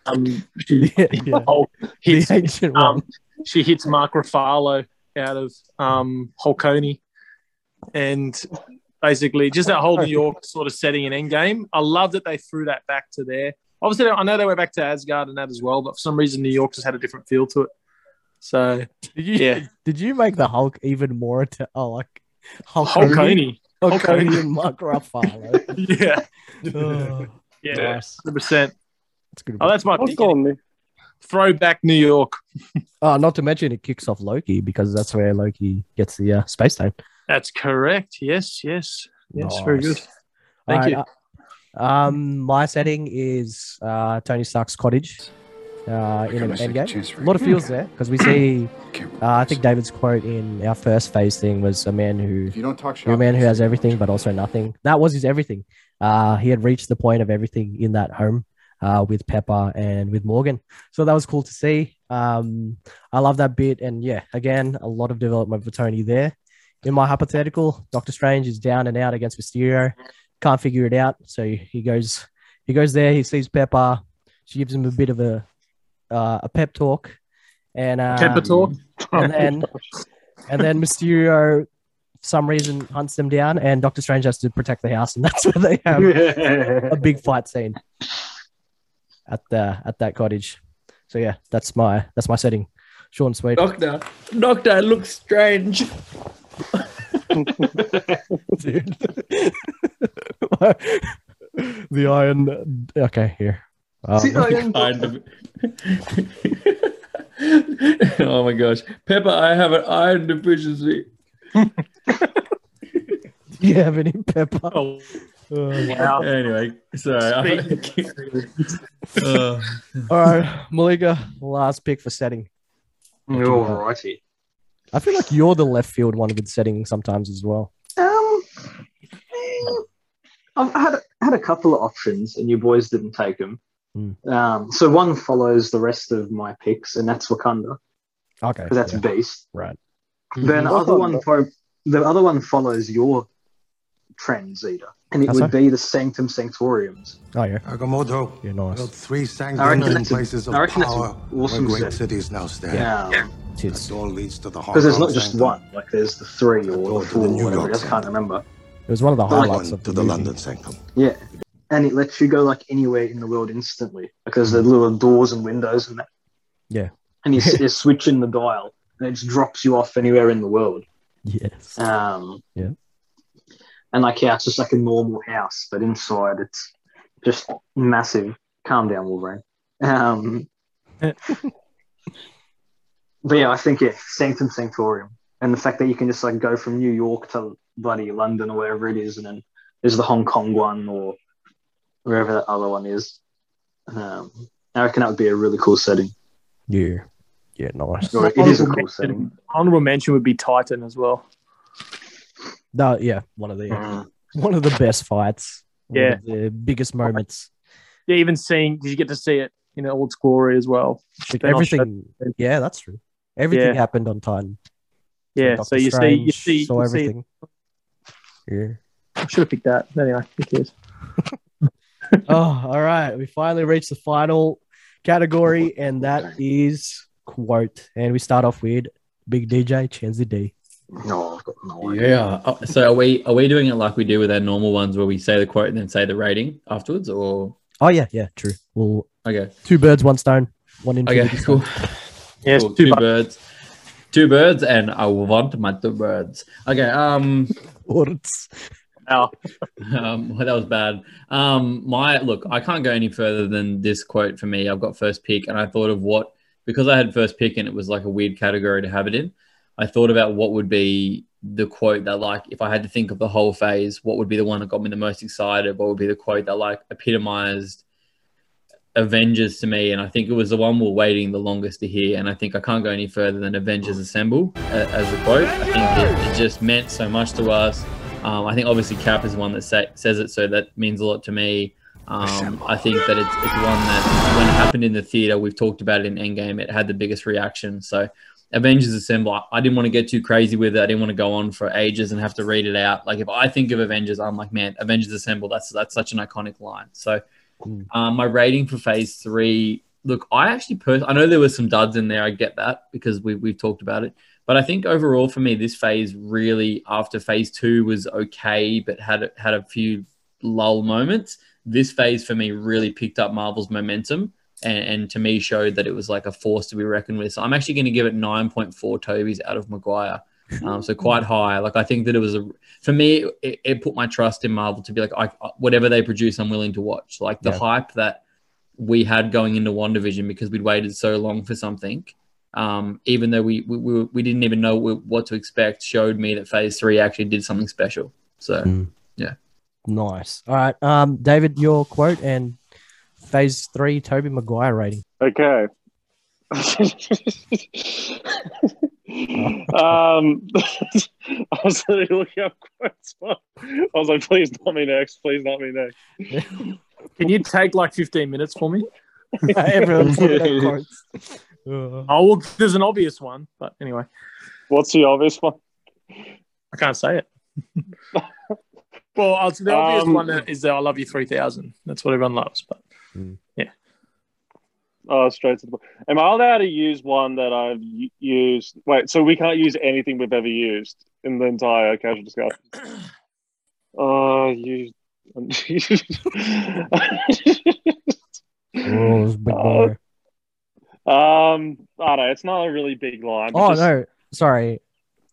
um, she, yeah. Oh, hits, the ancient um, one. she hits Mark Ruffalo out of um, and basically just that whole New York sort of setting in end game. I love that they threw that back to there. Obviously, I know they went back to Asgard and that as well, but for some reason, New York has had a different feel to it. So, did you, yeah. Did you make the Hulk even more to oh, like Hulkoni? Hulkoni and Mark Ruffalo. yeah. Oh, yeah. 100%. It's Oh, that's my pick. Throwback New York. Oh, not to mention it kicks off Loki because that's where Loki gets the uh, space time. That's correct. Yes, yes, yes. Very good. Thank you. uh, um, my setting is uh, Tony Stark's cottage uh, in an endgame. A lot of feels there because we see. Uh, I think David's quote in our first phase thing was a man who, if you don't talk shop, a man who has everything but also nothing. That was his everything. Uh, he had reached the point of everything in that home uh, with Pepper and with Morgan. So that was cool to see. Um, I love that bit. And yeah, again, a lot of development for Tony there. In my hypothetical, Doctor Strange is down and out against Mysterio. Can't figure it out. So he goes he goes there, he sees Pepper. She gives him a bit of a uh, a pep talk. And uh, Pepper talk. and then and then Mysterio, for some reason, hunts them down, and Doctor Strange has to protect the house, and that's where they have a big fight scene at the at that cottage. So yeah, that's my that's my setting. Short and sweet. Doctor, Doctor, it looks strange. Dude. the iron. Okay, here. Um, Kind of. oh my gosh, Pepper, I have an iron deficiency. do you have any pepper? Oh, Uh, wow. Anyway, sorry. uh, all right, Malika, last pick for setting. Alrighty. I feel like you're the left field one with setting sometimes as well. Um, I've had had a couple of options, and you boys didn't take them. Hmm. Um, so one follows the rest of my picks, and that's Wakanda Okay, that's yeah, Beast. right. Then the other one, fo- the other one follows your trend, Zeta, and it How would so? be the Sanctum Sanctoriums. Oh yeah, Agamotto you're nice. built three I sanctums reckon in that's a- places of I reckon that's an power awesome where great set. cities now stand. Yeah, It is. That all leads to the because there's not just Sanctum. one. Like there's the three or door the four, the New whatever. I just can't remember. It was one of the highlights One of to the, the. London Sanctum. Yeah, and it lets you go like anywhere in the world instantly because there's little doors and windows and that. Yeah. and you, s- you switch in the dial, and it just drops you off anywhere in the world. Yes. Um, Yeah. And like, yeah, it's just like a normal house, but inside it's just massive. Calm down, Wolverine. Um, but yeah, I think yeah, Sanctum Sanctorium, and the fact that you can just like go from New York to bloody London or wherever it is, and then there's the Hong Kong one or wherever that other one is. Um, I reckon that would be a really cool setting. Yeah. Yeah, nice. It is a cool mention- setting. Honorable mention would be Titan as well. No, yeah, one of the Mm. one of the best fights. Yeah. the biggest moments. Yeah, even seeing, did you get to see it in all its glory as well? Like everything. Yeah, that's true. Everything Yeah. happened on time. Yeah, so you see, you see, saw you see, everything. Yeah. I should have picked that. Anyway, who cares? oh, all right. We finally reached the final category, and that is quote. And we start off with Big DJ, Chansey D. No, I've got no idea. yeah. Oh, So are we are we doing it like we do with our normal ones where we say the quote and then say the rating afterwards, or Oh yeah, yeah, true. Well, okay? two birds, one stone, one Okay, infinity cool. Yes, Cool, two two bu- birds, two birds, and I want my two birds. Okay. Um. Words. Now, um, well, that was bad. Um, my look, I can't go any further than this quote for me. I've got first pick, and I thought of what because I had first pick, and it was like a weird category to have it in. I thought about what would be the quote that, like, if I had to think of the whole phase, what would be the one that got me the most excited? What would be the quote that, like, epitomized Avengers to me? And I think it was the one we're waiting the longest to hear. And I think I can't go any further than Avengers Assemble uh, as a quote. I think it, it just meant so much to us. Um, I think obviously Cap is the one that say, says it, so that means a lot to me. Um, I think that it's, it's one that when it happened in the theater, we've talked about it in Endgame, it had the biggest reaction. So Avengers Assemble, I- didn't want to get too crazy with it. I didn't want to go on for ages and have to read it out. Like if I think of Avengers, I'm like, man, Avengers Assemble, that's that's such an iconic line. So Mm. um, my rating for Phase Three, look, I actually pers- I know there was some duds in there. I get that because we we've talked about it. But I think overall for me, this phase really after phase two was okay, but had had a few lull moments. This phase for me really picked up Marvel's momentum and, and to me showed that it was like a force to be reckoned with. So I'm actually going to give it 9.4 Tobey's out of Maguire. Um, so quite high. Like I think that it was a for me, it, it put my trust in Marvel to be like, I, whatever they produce, I'm willing to watch. Like the Yeah. hype that we had going into WandaVision because we'd waited so long for something um, even though we, we we we didn't even know what to expect, showed me that Phase Three actually did something special. So Mm. yeah, Nice. All right. Um, David, your quote and phase three, Tobey Maguire rating. Okay. um, I was literally looking up quotes. I was like, please not me next. Please not me next. Can you take like 15 minutes for me? Everyone's looking at quotes. Oh, well, there's an obvious one, but anyway, What's the obvious one? I can't say it. well, I'll- the obvious Um, one is that I love you 3000. That's what everyone loves. But Oh, straight to the point. Am I allowed to use one that I've used? Wait, so we can't use anything we've ever used in the entire casual discussion? Oh, you. rules, big boy. um, I don't know. It's not a really big line. Oh just- no, sorry,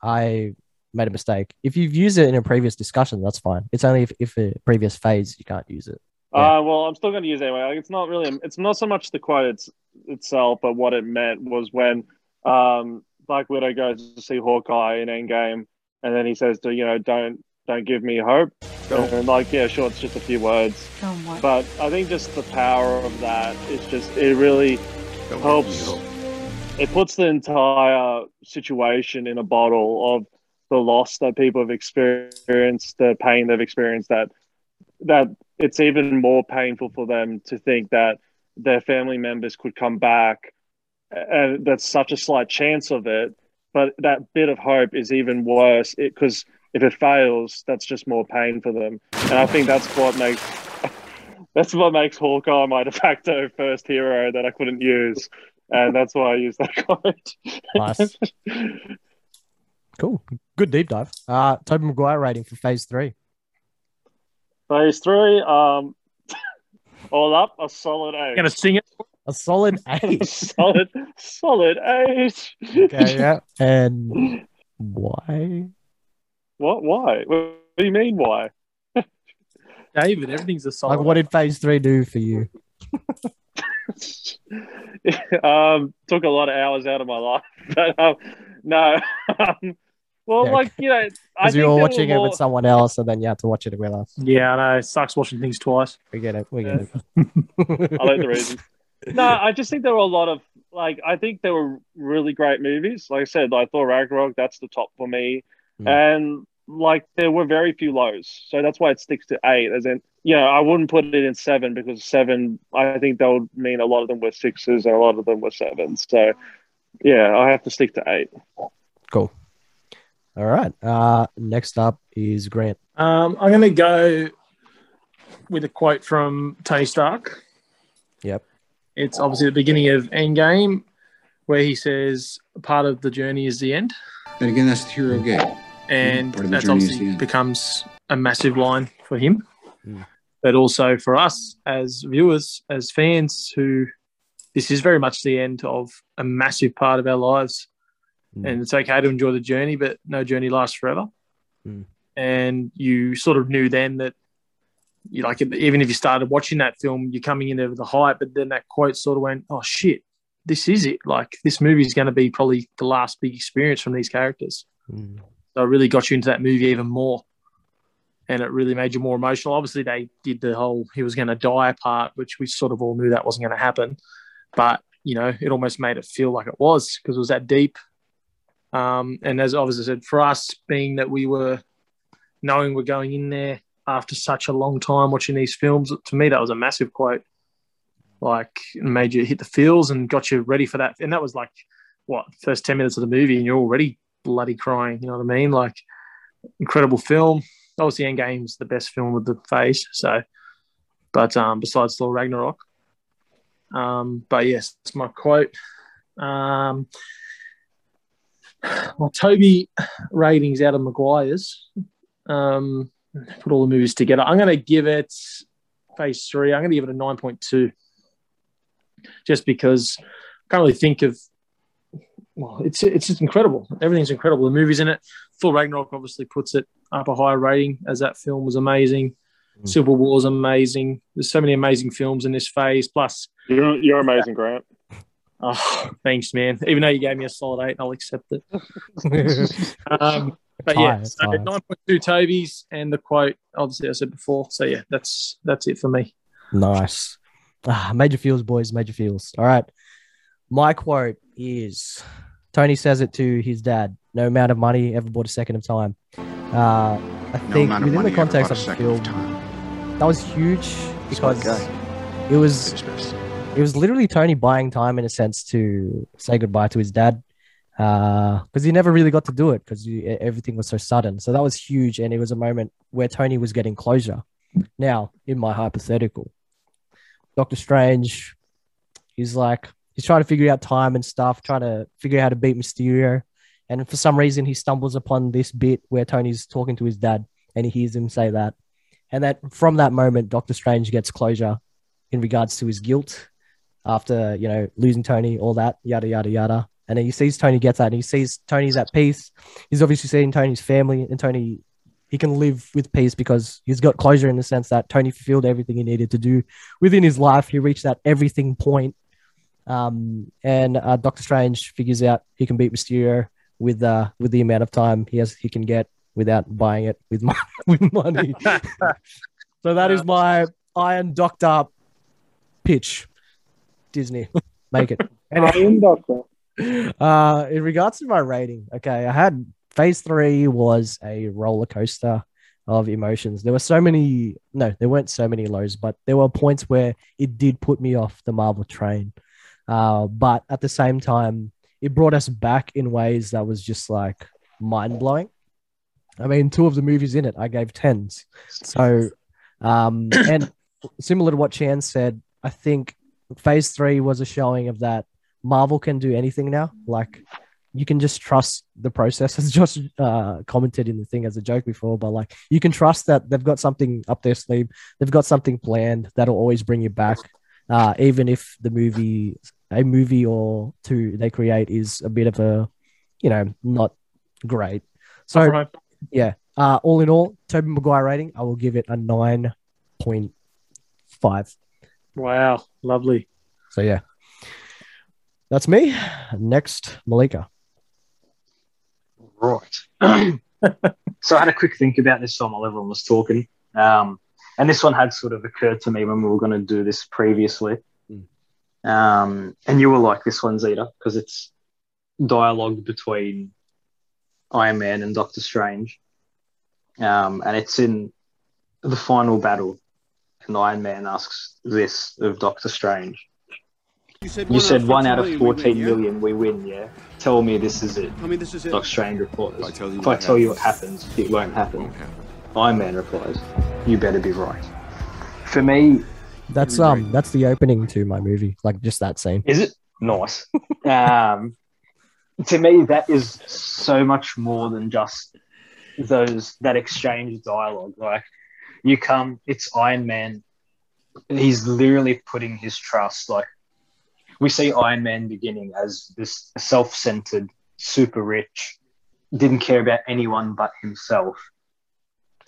I made a mistake. If you've used it in a previous discussion, that's fine. It's only if, if a previous phase you can't use it. Uh, well, I'm still going to use it anyway. Like, it's not really. It's not so much the quote it's, itself, but what it meant was when um, Black Widow goes to see Hawkeye in Endgame, and then he says to you know, don't don't give me hope. And like, yeah, sure, it's just a few words, Don't but I think just the power of that is just it really Don't helps. It puts the entire situation in a bottle of the loss that people have experienced, the pain they've experienced. That that it's even more painful for them to think that their family members could come back, and that's such a slight chance of it. But that bit of hope is even worse because if it fails, that's just more pain for them. And I think that's what makes that's what makes Hawkeye my de facto first hero that I couldn't use, and that's why I use that quote. Nice. Cool. Good deep dive. Uh, Tobey Maguire rating for phase three. Phase three, um, all up a solid eight. gonna sing it. A solid eight. solid, solid eight. okay, yeah. And why? What? Why? What do you mean? Why? David, everything's a solid. Like, what did phase three do for you? um, took a lot of hours out of my life, but um, no. Um, well, Yeah. like you know, I Because think you were there watching were it more- with someone else, and then you had to watch it with us. Yeah, I know. It sucks watching things twice. We get it. We get it. I like the reasons. No, I just think there were a lot of like I think there were really great movies. Like I said, I thought Ragnarok that's the top for me, Mm. and like there were very few lows, so that's why it sticks to eight. As in, you know, I wouldn't put it in seven because seven, I think that would mean a lot of them were sixes and a lot of them were sevens. So yeah, I have to stick to eight. Cool. All right. Uh, next up is Grant. Um, I'm going to go with a quote from Tony Stark. Yep. It's obviously the beginning of Endgame, where he says, "Part of the journey is the end," Then again, that's the hero game. and Part of the that's obviously becomes a massive line for him. Mm. But also for us as viewers, as fans, who this is very much the end of a massive part of our lives, Mm. and it's okay to enjoy the journey, but no journey lasts forever. Mm. And you sort of knew then that you like even if you started watching that film, you're coming in there with the hype, but then that quote sort of went, "Oh shit, this is it! Like this movie is going to be probably the last big experience from these characters." Mm. So it really got you into that movie even more, and it really made you more emotional. Obviously, they did the whole he was going to die part, which we sort of all knew that wasn't going to happen, but you know, it almost made it feel like it was because it was that deep. Um, and as obviously said, for us, being that we were knowing we're going in there after such a long time watching these films, to me that was a massive quote. Like made you hit the feels and got you ready for that. And that was like what first ten minutes of the movie, and you're already bloody crying. You know what I mean? Like incredible film. Obviously, Endgame's the best film of the phase. So, but um, besides Thor Ragnarok. Um, but yes, that's my quote. Um, well, Tobey ratings out of Maguire's. Um, put all the movies together. I'm going to give it phase three. I'm going to give it a 9.2 just because I can't really think of. Well, it's it's just incredible. Everything's incredible. The movies in it. Thor Ragnarok obviously puts it up a higher rating as that film was amazing. Civil War's amazing. There's so many amazing films in this phase. Plus, You're you're amazing, Grant. Oh, thanks, man. Even though you gave me a solid eight, I'll accept it. um, but yeah, so nine point two Tobey's and the quote. Obviously, I said before. So yeah, that's that's it for me. Nice. Ah, major feels, boys. Major feels. All right. My quote is Tony says it to his dad no amount of money ever bought a second of time. Uh, I No think within the context of the second of film, that was huge Smart because guy. it was it was literally Tony buying time in a sense to say goodbye to his dad uh, because he never really got to do it because everything was so sudden. So that was huge, and it was a moment where Tony was getting closure. Now, in my hypothetical, Doctor Strange, he's like he's trying to figure out time and stuff, trying to figure out how to beat Mysterio, and for some reason he stumbles upon this bit where Tony's talking to his dad, and he hears him say that, and that from that moment, Doctor Strange gets closure in regards to his guilt after you know losing Tony, all that yada yada yada. And then he sees Tony gets that, and he sees Tony's at peace. He's obviously seeing Tony's family, and Tony he can live with peace because he's got closure in the sense that Tony fulfilled everything he needed to do within his life. He reached that everything point. Um, and uh, Doctor Strange figures out he can beat Mysterio with uh, with the amount of time he has he can get without buying it with money. with money. so that is my Iron Doctor pitch. Disney, make it. Doctor. Uh, in regards to my rating, okay, I had Phase Three was a roller coaster of emotions. There were so many, no, there weren't so many lows, but there were points where it did put me off the Marvel train. Uh, but at the same time, it brought us back in ways that was just like mind blowing. I mean, two of the movies in it, I gave tens. So, um, and similar to what Chan said, I think Phase Three was a showing of that Marvel can do anything now. Like, you can just trust the process, as Josh uh, commented in the thing as a joke before. But like, you can trust that they've got something up their sleeve. They've got something planned that'll always bring you back, uh, even if the movie, a movie or two they create is a bit of a, you know, not great. So Right. yeah, uh, all in all, Tobey Maguire rating, I will give it a nine point five. Wow, lovely. So yeah, that's me. Next, Malika. Right. so I had a quick think about this film while everyone was talking. Um, and this one had sort of occurred to me when we were going to do this previously. Um, and you will like this one, Zeta, because it's dialogue between Iron Man and Doctor Strange. Um, and it's in the final battle. And Iron Man asks this of Doctor Strange. You said, one out of 14 million we win, yeah? Tell me this is it. I mean, this is it. Doctor Strange replies. If I tell you if I what tell you what happens, it won't happen. Iron Man replies, you better be right. For me, That's um, that's the opening to my movie. Like just that scene. is it nice? um, to me, that is so much more than just those that exchange dialogue. Like you come, it's Iron Man. He's literally putting his trust. Like we see Iron Man beginning as this self-centered, super rich, didn't care about anyone but himself.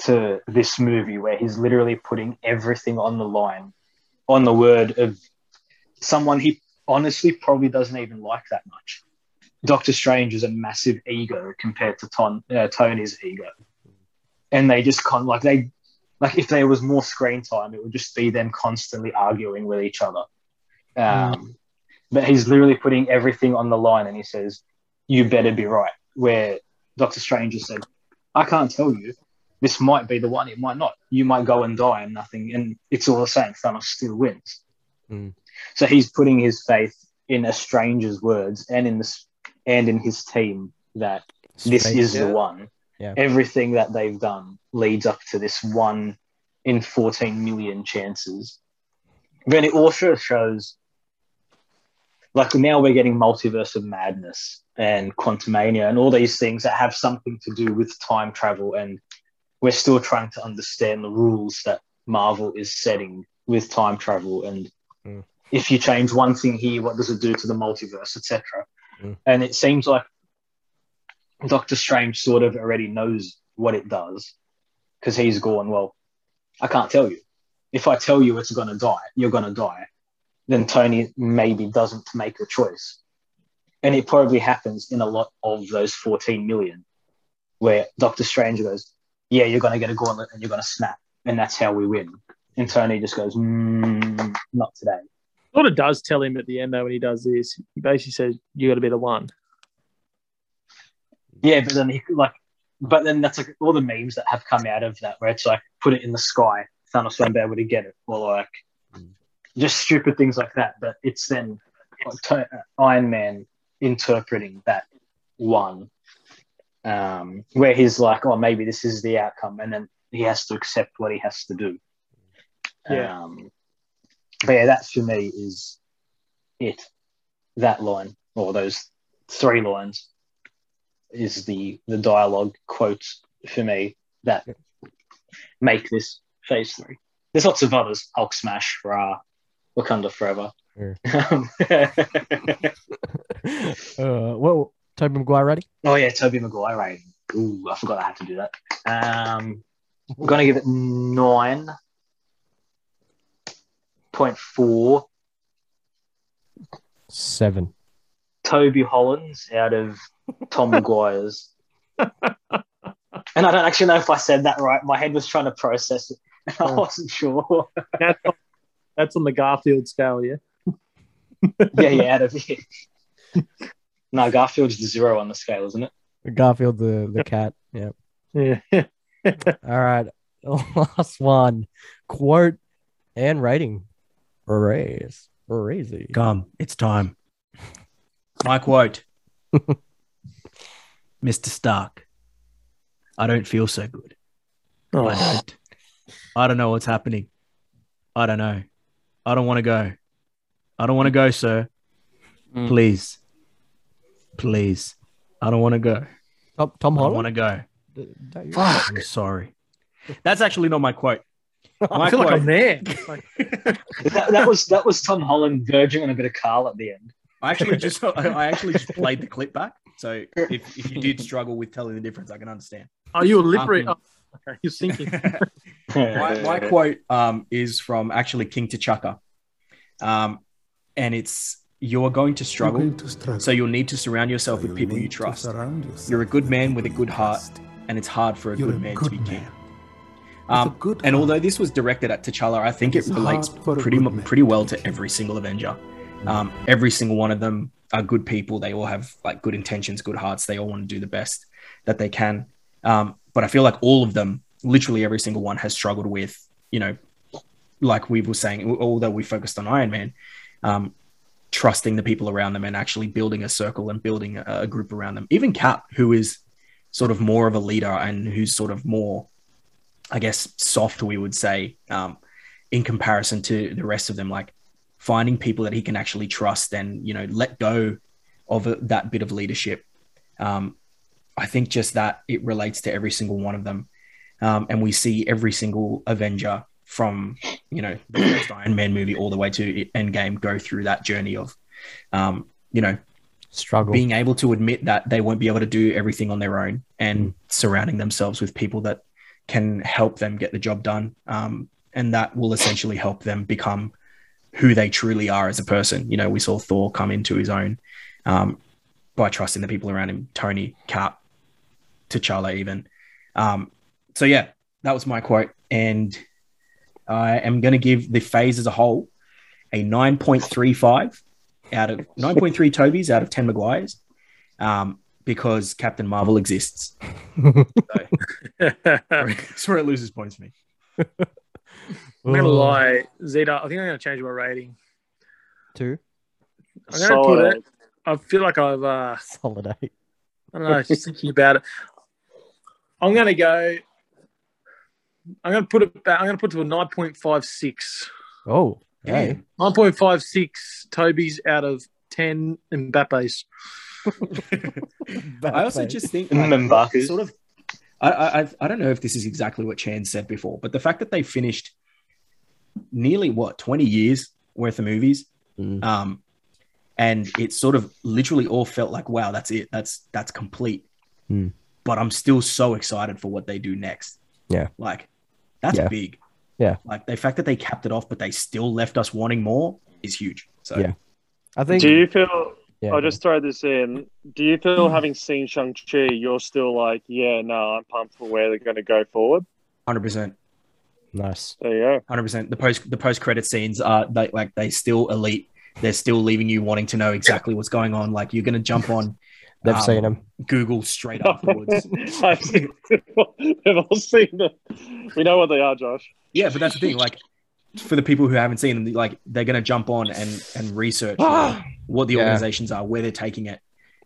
To this movie where he's literally putting everything on the line, on the word of someone he honestly probably doesn't even like that much. Doctor Strange is a massive ego compared to Ton, uh, Tony's ego, and they just kind of like they like if there was more screen time, it would just be them constantly arguing with each other. Um, But he's literally putting everything on the line, and he says, "You better be right." Where Doctor Strange said, "I can't tell you. This might be the one. It might not. You might go and die and nothing, and it's all the same. Thanos still wins." Mm. So he's putting his faith in a stranger's words and in this and in his team that this is the one. Yeah. Everything that they've done leads up to this one in 14 million chances. Then it also shows like now we're getting multiverse of madness and quantumania and all these things that have something to do with time travel and we're still trying to understand the rules that Marvel is setting with time travel and Mm. if you change one thing here, what does it do to the multiverse, etc. Mm. And it seems like Doctor Strange sort of already knows what it does because he's gone, well, I can't tell you. If I tell you it's going to die, you're going to die. Then Tony maybe doesn't make a choice. And it probably happens in a lot of those 14 million where Doctor Strange goes, yeah, you're going to get a gauntlet and you're going to snap. And that's how we win. And Tony just goes, mm, not today. Sort of does tell him at the end though when he does this. He basically says, "You got to be the one." Yeah, but then he like, but then that's like all the memes that have come out of that where it's like put it in the sky, Thanos won't be able to get it, or like just stupid things like that. But it's then like, to- Iron Man interpreting that one, um, where he's like, oh, maybe this is the outcome, and then he has to accept what he has to do. Yeah. Um, but yeah, that for me is it. That line or those three lines is the the dialogue quotes for me that make this phase three. There's lots of others. Hulk smash, Ra, Wakanda forever. Um, Uh, well, Tobey Maguire ready? oh yeah, Tobey Maguire rating. Ooh, I forgot I had to do that. Um, I'm gonna give it nine point four. Seven. Toby Hollands out of Tom Maguire's. And I don't actually know if I said that right. My head was trying to process it. I oh. wasn't sure. That's on, that's on the Garfield scale, yeah. yeah, yeah, out of it. No, Garfield's the zero on the scale, isn't it? Garfield the the cat. Yeah. Yeah. All right. Last one. Quote and rating. Raise. Crazy. Come, it's time. My quote Mr. Stark, I don't feel so good. I Oh, don't. I don't know what's happening. I don't know. I don't want to go. I don't want to go, sir. Mm. Please. Please. I don't want to go. Tom, Tom Holland? I don't want to go. Don't you- I'm sorry. That's actually not my quote. My I feel like quote- I'm there. Like, that, that was that was Tom Holland verging on a bit of Carl at the end. I actually just I I actually just played the clip back. So if, if you did struggle with telling the difference, I can understand. are you a liberator? Um, Oh, okay, you're sinking. my, my quote um, is from actually King T'Chaka. Um, and it's you're going to struggle, so you'll need to surround yourself with people you trust. You're a good man with a good heart, and it's hard for a good man to be king. Um, and although this was directed at T'Challa, I think it relates pretty pretty well to every single Avenger. Um, every single one of them are good people. They all have like good intentions, good hearts. They all want to do the best that they can. Um, but I feel like all of them, literally every single one, has struggled with, you know, like we were saying, although we focused on Iron Man, um, trusting the people around them and actually building a circle and building a, a group around them. Even Cap, who is sort of more of a leader and who's sort of more, I guess, soft, we would say, um, in comparison to the rest of them, like finding people that he can actually trust and, you know, let go of a, that bit of leadership. Um, I think just that it relates to every single one of them. Um, and we see every single Avenger from, you know, the first Iron Man movie all the way to Endgame go through that journey of, um, you know, Struggle. being able to admit that they won't be able to do everything on their own and surrounding themselves with people that can help them get the job done. Um, and that will essentially help them become who they truly are as a person. You know, we saw Thor come into his own um, by trusting the people around him, Tony, Cap, T'Challa, even. Um, so yeah, that was my quote, and I am going to give the phase as a whole a nine point three five out of nine point three Tobey's out of ten Maguires, um, because Captain Marvel exists. That's where it loses points for me. I'm gonna lie, Zeta. I think I'm gonna change my rating. Two. I'm gonna put it. I feel like I've. Uh, Solid eight. I don't know. Just thinking about it. I'm gonna go. I'm gonna put it back. I'm gonna put it to a nine point five six. Oh, hey. Nine point five six. Tobey's out of ten Mbappe's. I also just think like, M'Baku's. sort of. I, I I- I don't know if this is exactly what Chan said before, but the fact that they finished nearly what twenty years worth of movies, Mm. um, and it sort of literally all felt like wow, that's it, that's that's complete. Mm. But I'm still so excited for what they do next. Yeah. Like that's Yeah. big. Yeah. Like the fact that they capped it off, but they still left us wanting more is huge. So Yeah. I think. Do you feel? Yeah, I'll just throw this in. Do you feel having seen Shang Chi, you're still like, yeah, no, I'm pumped for where they're going to go forward? hundred percent. Nice. There you go. Hundred percent. The post the post credit scenes are they, like they still elite. They're still leaving you wanting to know exactly what's going on. Like you're gonna jump on. They've um, seen them. Google straight afterwards. I've seen- They've all seen them. We know what they are, Josh. yeah, but that's the thing. Like for the people who haven't seen them, like they're gonna jump on and and research like, what the Yeah. organizations are, where they're taking it.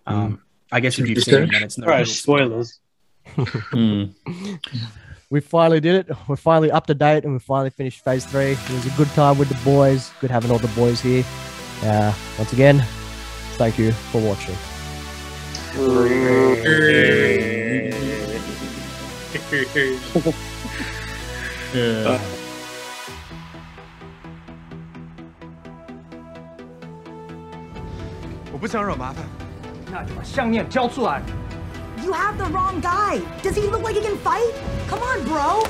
Um, I guess if you've Research. seen them, then it's no Right, real spoilers. Hmm. We finally did it. We're finally up to date and we finally finished phase three. It was a good time with the boys. Good having all the boys here. Uh, once again, thank you for watching. Yeah. 我不想惹麻烦。那就把项链交出来。 You have the wrong guy. Does he look like he can fight? Come on, bro.